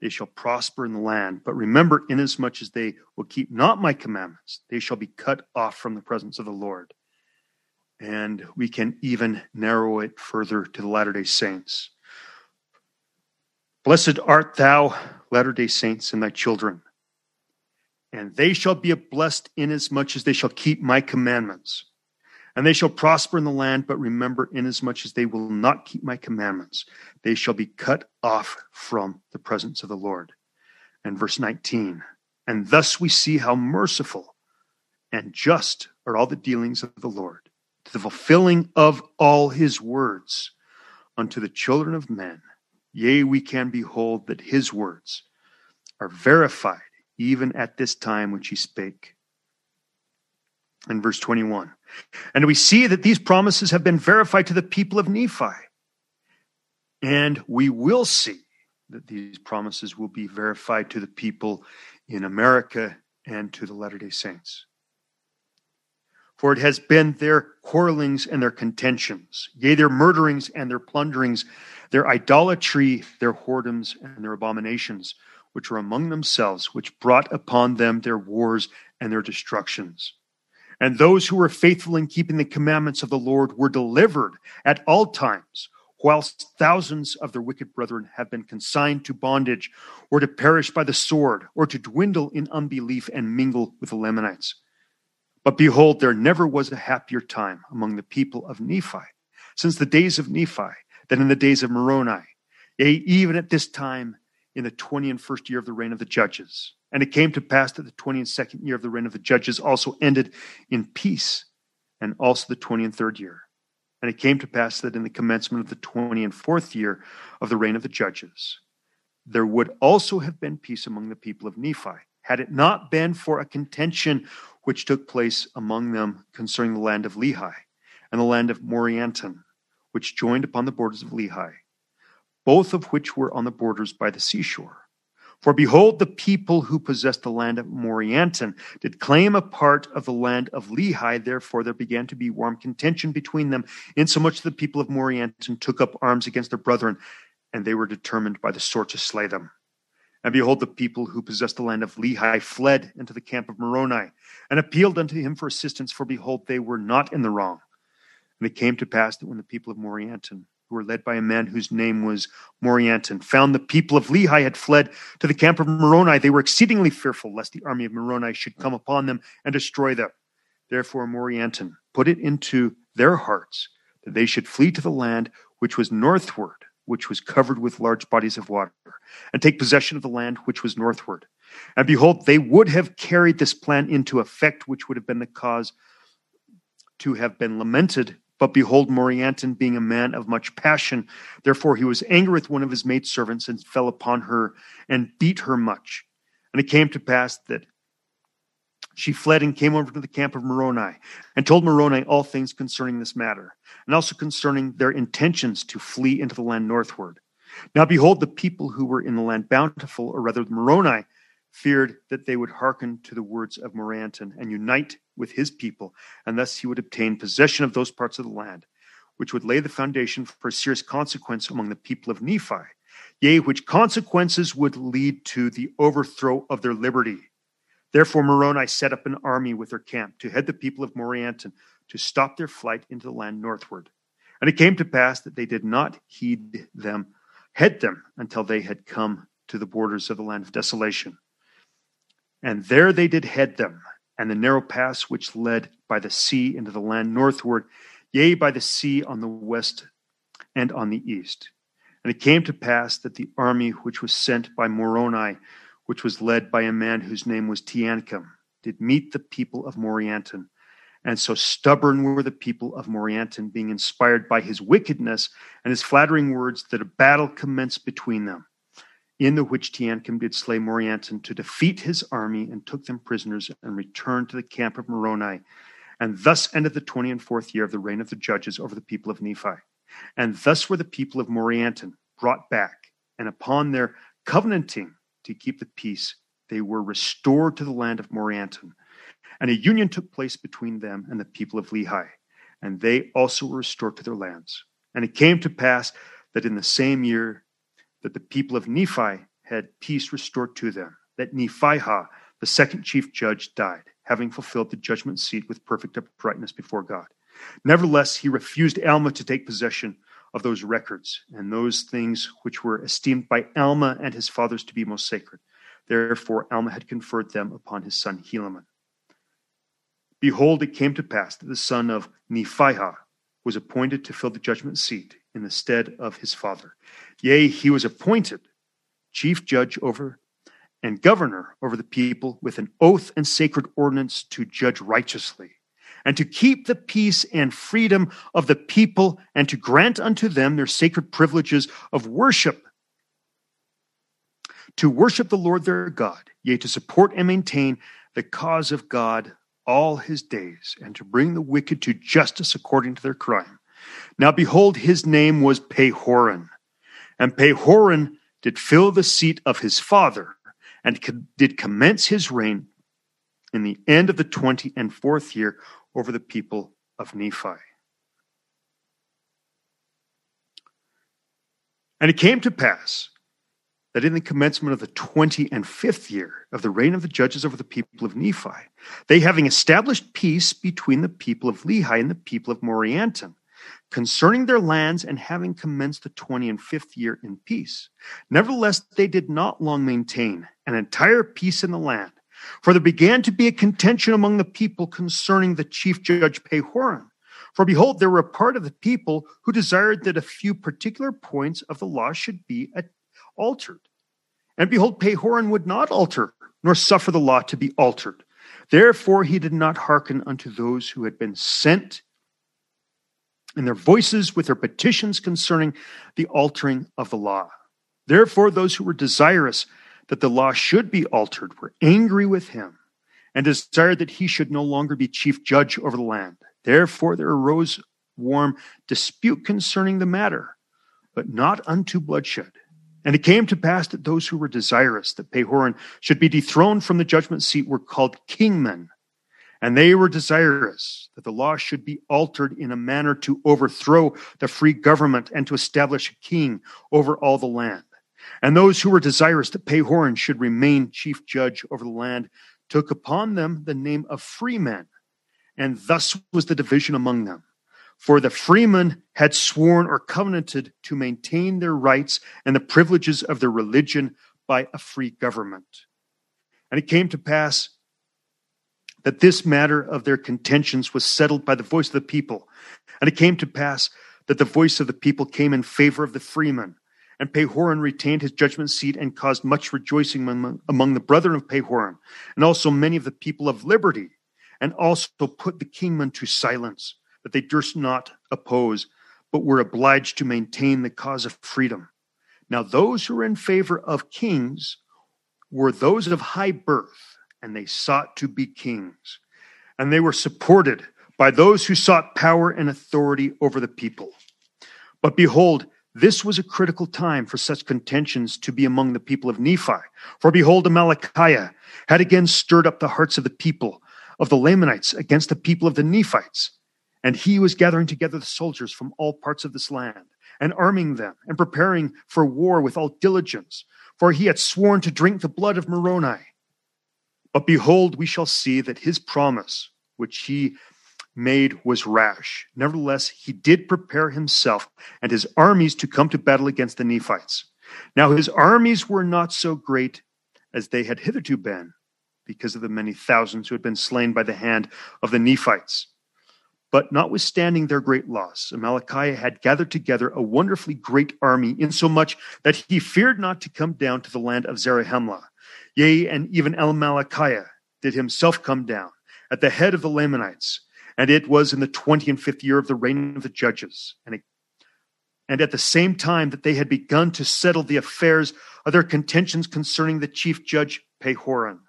They shall prosper in the land. But remember, inasmuch as they will keep not my commandments, they shall be cut off from the presence of the Lord. And we can even narrow it further to the Latter day Saints. Blessed art thou, Latter day Saints, and thy children. And they shall be blessed inasmuch as they shall keep my commandments. And they shall prosper in the land, but remember, inasmuch as they will not keep my commandments, they shall be cut off from the presence of the Lord. And verse 19, and thus we see how merciful and just are all the dealings of the Lord, to the fulfilling of all his words unto the children of men. Yea, we can behold that his words are verified even at this time which he spake. In verse 21, and we see that these promises have been verified to the people of Nephi. And we will see that these promises will be verified to the people in America and to the Latter day Saints. For it has been their quarrelings and their contentions, yea, their murderings and their plunderings, their idolatry, their whoredoms, and their abominations, which were among themselves, which brought upon them their wars and their destructions. And those who were faithful in keeping the commandments of the Lord were delivered at all times, whilst thousands of their wicked brethren have been consigned to bondage, or to perish by the sword, or to dwindle in unbelief and mingle with the Lamanites. But behold, there never was a happier time among the people of Nephi, since the days of Nephi, than in the days of Moroni. Yea, even at this time, in the twenty and first year of the reign of the judges. And it came to pass that the twenty and second year of the reign of the judges also ended in peace, and also the twenty and third year. And it came to pass that in the commencement of the twenty and fourth year of the reign of the judges, there would also have been peace among the people of Nephi, had it not been for a contention which took place among them concerning the land of Lehi and the land of Morianton, which joined upon the borders of Lehi, both of which were on the borders by the seashore. For behold, the people who possessed the land of Morianton did claim a part of the land of Lehi. Therefore, there began to be warm contention between them, insomuch that the people of Morianton took up arms against their brethren, and they were determined by the sword to slay them. And behold, the people who possessed the land of Lehi fled into the camp of Moroni, and appealed unto him for assistance, for behold, they were not in the wrong. And it came to pass that when the people of Morianton, who were led by a man whose name was Morianton, found the people of Lehi had fled to the camp of Moroni, they were exceedingly fearful lest the army of Moroni should come upon them and destroy them. Therefore, Morianton put it into their hearts that they should flee to the land which was northward, which was covered with large bodies of water, and take possession of the land which was northward. And behold, they would have carried this plan into effect, which would have been the cause to have been lamented but behold, Morianton, being a man of much passion, therefore he was angry with one of his maidservants and fell upon her and beat her much. And it came to pass that she fled and came over to the camp of Moroni and told Moroni all things concerning this matter, and also concerning their intentions to flee into the land northward. Now behold, the people who were in the land bountiful, or rather Moroni, feared that they would hearken to the words of Morianton and unite with his people, and thus he would obtain possession of those parts of the land, which would lay the foundation for a serious consequence among the people of Nephi, yea, which consequences would lead to the overthrow of their liberty. Therefore, Moroni set up an army with their camp to head the people of Morianton to stop their flight into the land northward. And it came to pass that they did not heed them, head them until they had come to the borders of the land of desolation. And there they did head them, and the narrow pass which led by the sea into the land northward, yea, by the sea on the west and on the east. And it came to pass that the army which was sent by Moroni, which was led by a man whose name was Teancum, did meet the people of Morianton. And so stubborn were the people of Morianton, being inspired by his wickedness and his flattering words, that a battle commenced between them in the which Teancum did slay Morianton to defeat his army and took them prisoners and returned to the camp of Moroni. And thus ended the twenty and fourth year of the reign of the judges over the people of Nephi. And thus were the people of Morianton brought back, and upon their covenanting to keep the peace, they were restored to the land of Morianton. And a union took place between them and the people of Lehi, and they also were restored to their lands. And it came to pass that in the same year that the people of Nephi had peace restored to them, that Nephihah, the second chief judge, died, having fulfilled the judgment seat with perfect uprightness before God. Nevertheless, he refused Alma to take possession of those records and those things which were esteemed by Alma and his fathers to be most sacred. Therefore, Alma had conferred them upon his son Helaman. Behold, it came to pass that the son of Nephihah was appointed to fill the judgment seat in the stead of his father. Yea, he was appointed chief judge over and governor over the people with an oath and sacred ordinance to judge righteously and to keep the peace and freedom of the people and to grant unto them their sacred privileges of worship to worship the Lord their God, yea, to support and maintain the cause of God all his days, and to bring the wicked to justice according to their crime. Now behold, his name was Pahoran, and Pahoran did fill the seat of his father, and did commence his reign in the end of the twenty and fourth year over the people of Nephi. And it came to pass that in the commencement of the twenty and fifth year of the reign of the judges over the people of Nephi, they having established peace between the people of Lehi and the people of Morianton, concerning their lands and having commenced the twenty and fifth year in peace. Nevertheless, they did not long maintain an entire peace in the land, for there began to be a contention among the people concerning the chief judge Pahoran. For behold, there were a part of the people who desired that a few particular points of the law should be altered. And behold, Pahoran would not alter, nor suffer the law to be altered. Therefore, he did not hearken unto those who had been sent and their voices with their petitions concerning the altering of the law. Therefore, those who were desirous that the law should be altered were angry with him and desired that he should no longer be chief judge over the land. Therefore, there arose warm dispute concerning the matter, but not unto bloodshed. And it came to pass that those who were desirous that Pahoran should be dethroned from the judgment seat were called kingmen. And they were desirous that the law should be altered in a manner to overthrow the free government and to establish a king over all the land. And those who were desirous that Pahoran should remain chief judge over the land took upon them the name of freemen. And thus was the division among them. For the freemen had sworn or covenanted to maintain their rights and the privileges of their religion by a free government. And it came to pass that this matter of their contentions was settled by the voice of the people. And it came to pass that the voice of the people came in favor of the freemen. And Pahoran retained his judgment seat and caused much rejoicing among, the brethren of Pahoran, and also many of the people of liberty, and also put the kingmen to silence, that they durst not oppose, but were obliged to maintain the cause of freedom. Now, those who were in favor of kings were those of high birth and they sought to be kings. And they were supported by those who sought power and authority over the people. But behold, this was a critical time for such contentions to be among the people of Nephi. For behold, Amalickiah had again stirred up the hearts of the people of the Lamanites against the people of the Nephites. And he was gathering together the soldiers from all parts of this land and arming them and preparing for war with all diligence. For he had sworn to drink the blood of Moroni but behold, we shall see that his promise, which he made, was rash. Nevertheless, he did prepare himself and his armies to come to battle against the Nephites. Now, his armies were not so great as they had hitherto been, because of the many thousands who had been slain by the hand of the Nephites. But notwithstanding their great loss, Amalickiah had gathered together a wonderfully great army, insomuch that he feared not to come down to the land of Zarahemla Yea, and even Amalickiah did himself come down at the head of the Lamanites. And it was in the twenty and fifth year of the reign of the judges. And, it, and at the same time that they had begun to settle the affairs of their contentions concerning the chief judge Pahoran.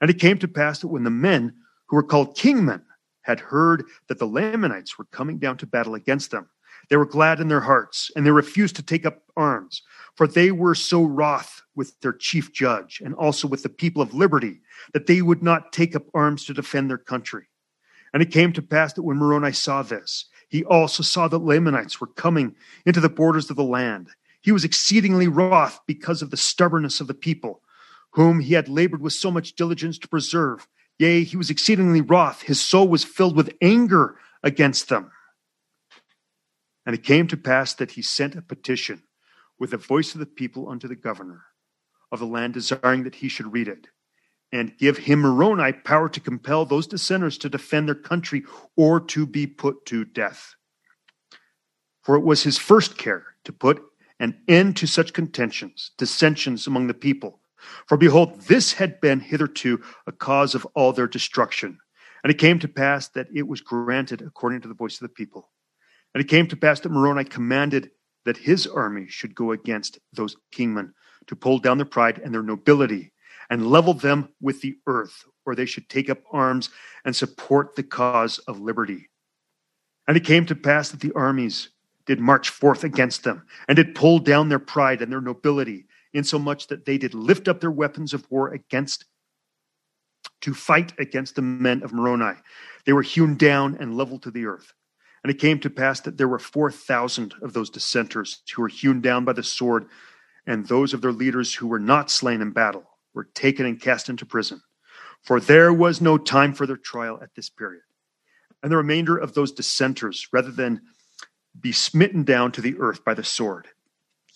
And it came to pass that when the men who were called kingmen had heard that the Lamanites were coming down to battle against them, they were glad in their hearts, and they refused to take up arms, for they were so wroth with their chief judge and also with the people of liberty that they would not take up arms to defend their country. And it came to pass that when Moroni saw this, he also saw that Lamanites were coming into the borders of the land. He was exceedingly wroth because of the stubbornness of the people, whom he had labored with so much diligence to preserve. Yea, he was exceedingly wroth. His soul was filled with anger against them. And it came to pass that he sent a petition with the voice of the people unto the governor of the land, desiring that he should read it, and give him Moroni power to compel those dissenters to defend their country or to be put to death. For it was his first care to put an end to such contentions, dissensions among the people. For behold, this had been hitherto a cause of all their destruction. And it came to pass that it was granted according to the voice of the people. And it came to pass that Moroni commanded that his army should go against those kingmen to pull down their pride and their nobility and level them with the earth, or they should take up arms and support the cause of liberty. And it came to pass that the armies did march forth against them and did pull down their pride and their nobility, insomuch that they did lift up their weapons of war against to fight against the men of Moroni. They were hewn down and leveled to the earth. And it came to pass that there were 4,000 of those dissenters who were hewn down by the sword, and those of their leaders who were not slain in battle were taken and cast into prison. For there was no time for their trial at this period. And the remainder of those dissenters, rather than be smitten down to the earth by the sword,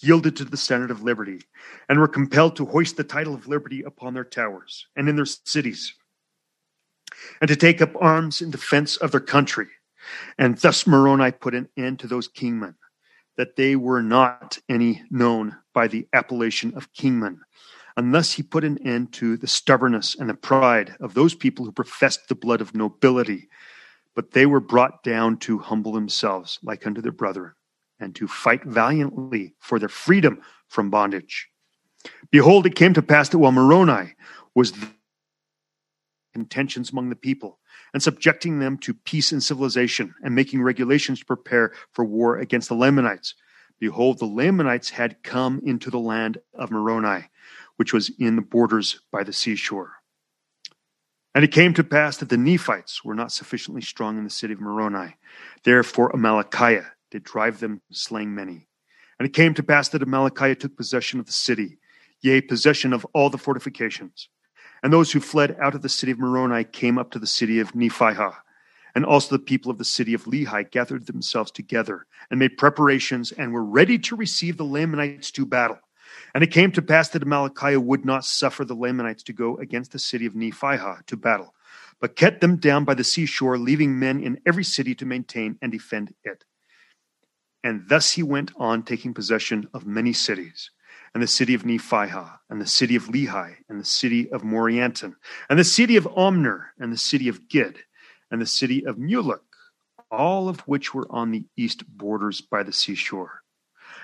yielded to the standard of liberty, and were compelled to hoist the title of liberty upon their towers and in their cities, and to take up arms in defense of their country and thus Moroni put an end to those kingmen, that they were not any known by the appellation of kingmen. And thus he put an end to the stubbornness and the pride of those people who professed the blood of nobility, but they were brought down to humble themselves like unto their brethren, and to fight valiantly for their freedom from bondage. Behold, it came to pass that while Moroni was contentions among the people, and subjecting them to peace and civilization, and making regulations to prepare for war against the Lamanites. Behold, the Lamanites had come into the land of Moroni, which was in the borders by the seashore. And it came to pass that the Nephites were not sufficiently strong in the city of Moroni. Therefore, Amalickiah did drive them, slaying many. And it came to pass that Amalickiah took possession of the city, yea, possession of all the fortifications. And those who fled out of the city of Moroni came up to the city of Nephihah. And also the people of the city of Lehi gathered themselves together and made preparations and were ready to receive the Lamanites to battle. And it came to pass that Amalickiah would not suffer the Lamanites to go against the city of Nephihah to battle, but kept them down by the seashore, leaving men in every city to maintain and defend it. And thus he went on taking possession of many cities and the city of Nephihah, and the city of Lehi, and the city of Morianton, and the city of Omner, and the city of Gid, and the city of Mulek, all of which were on the east borders by the seashore.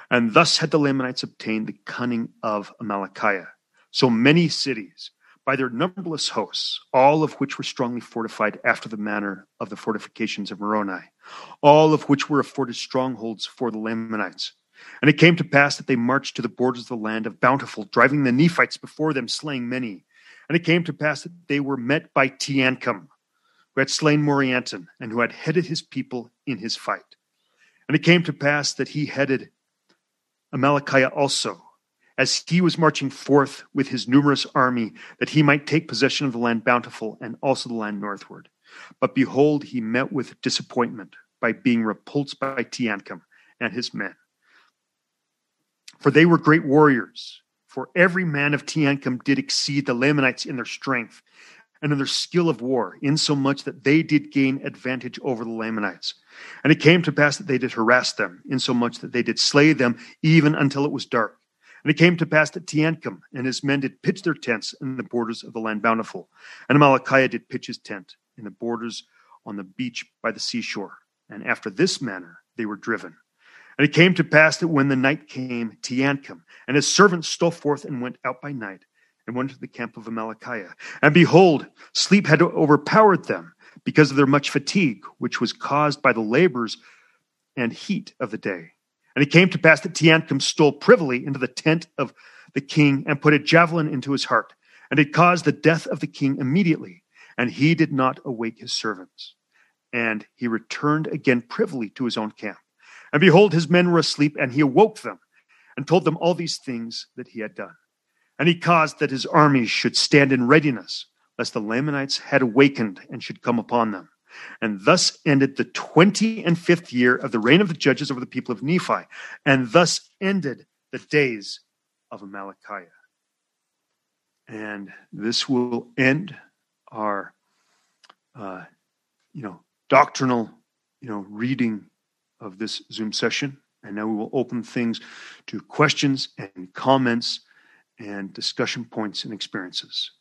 And thus had the Lamanites obtained the cunning of Amalickiah. So many cities, by their numberless hosts, all of which were strongly fortified after the manner of the fortifications of Moroni, all of which were afforded strongholds for the Lamanites and it came to pass that they marched to the borders of the land of Bountiful, driving the Nephites before them, slaying many. And it came to pass that they were met by Teancum, who had slain Morianton, and who had headed his people in his fight. And it came to pass that he headed Amalickiah also, as he was marching forth with his numerous army, that he might take possession of the land bountiful and also the land northward. But behold, he met with disappointment by being repulsed by Teancum and his men. For they were great warriors. For every man of Teancum did exceed the Lamanites in their strength and in their skill of war, insomuch that they did gain advantage over the Lamanites. And it came to pass that they did harass them, insomuch that they did slay them even until it was dark. And it came to pass that Teancum and his men did pitch their tents in the borders of the land bountiful. And Amalickiah did pitch his tent in the borders on the beach by the seashore. And after this manner they were driven. And it came to pass that when the night came, Teancum and his servants stole forth and went out by night and went to the camp of Amalickiah. And behold, sleep had overpowered them because of their much fatigue, which was caused by the labors and heat of the day. And it came to pass that Teancum stole privily into the tent of the king and put a javelin into his heart. And it caused the death of the king immediately. And he did not awake his servants. And he returned again privily to his own camp. And behold, his men were asleep, and he awoke them and told them all these things that he had done. And he caused that his armies should stand in readiness, lest the Lamanites had awakened and should come upon them. And thus ended the twenty and fifth year of the reign of the judges over the people of Nephi. And thus ended the days of Amalickiah. And this will end our, uh, you know, doctrinal, you know, reading of this Zoom session. And now we will open things to questions and comments and discussion points and experiences.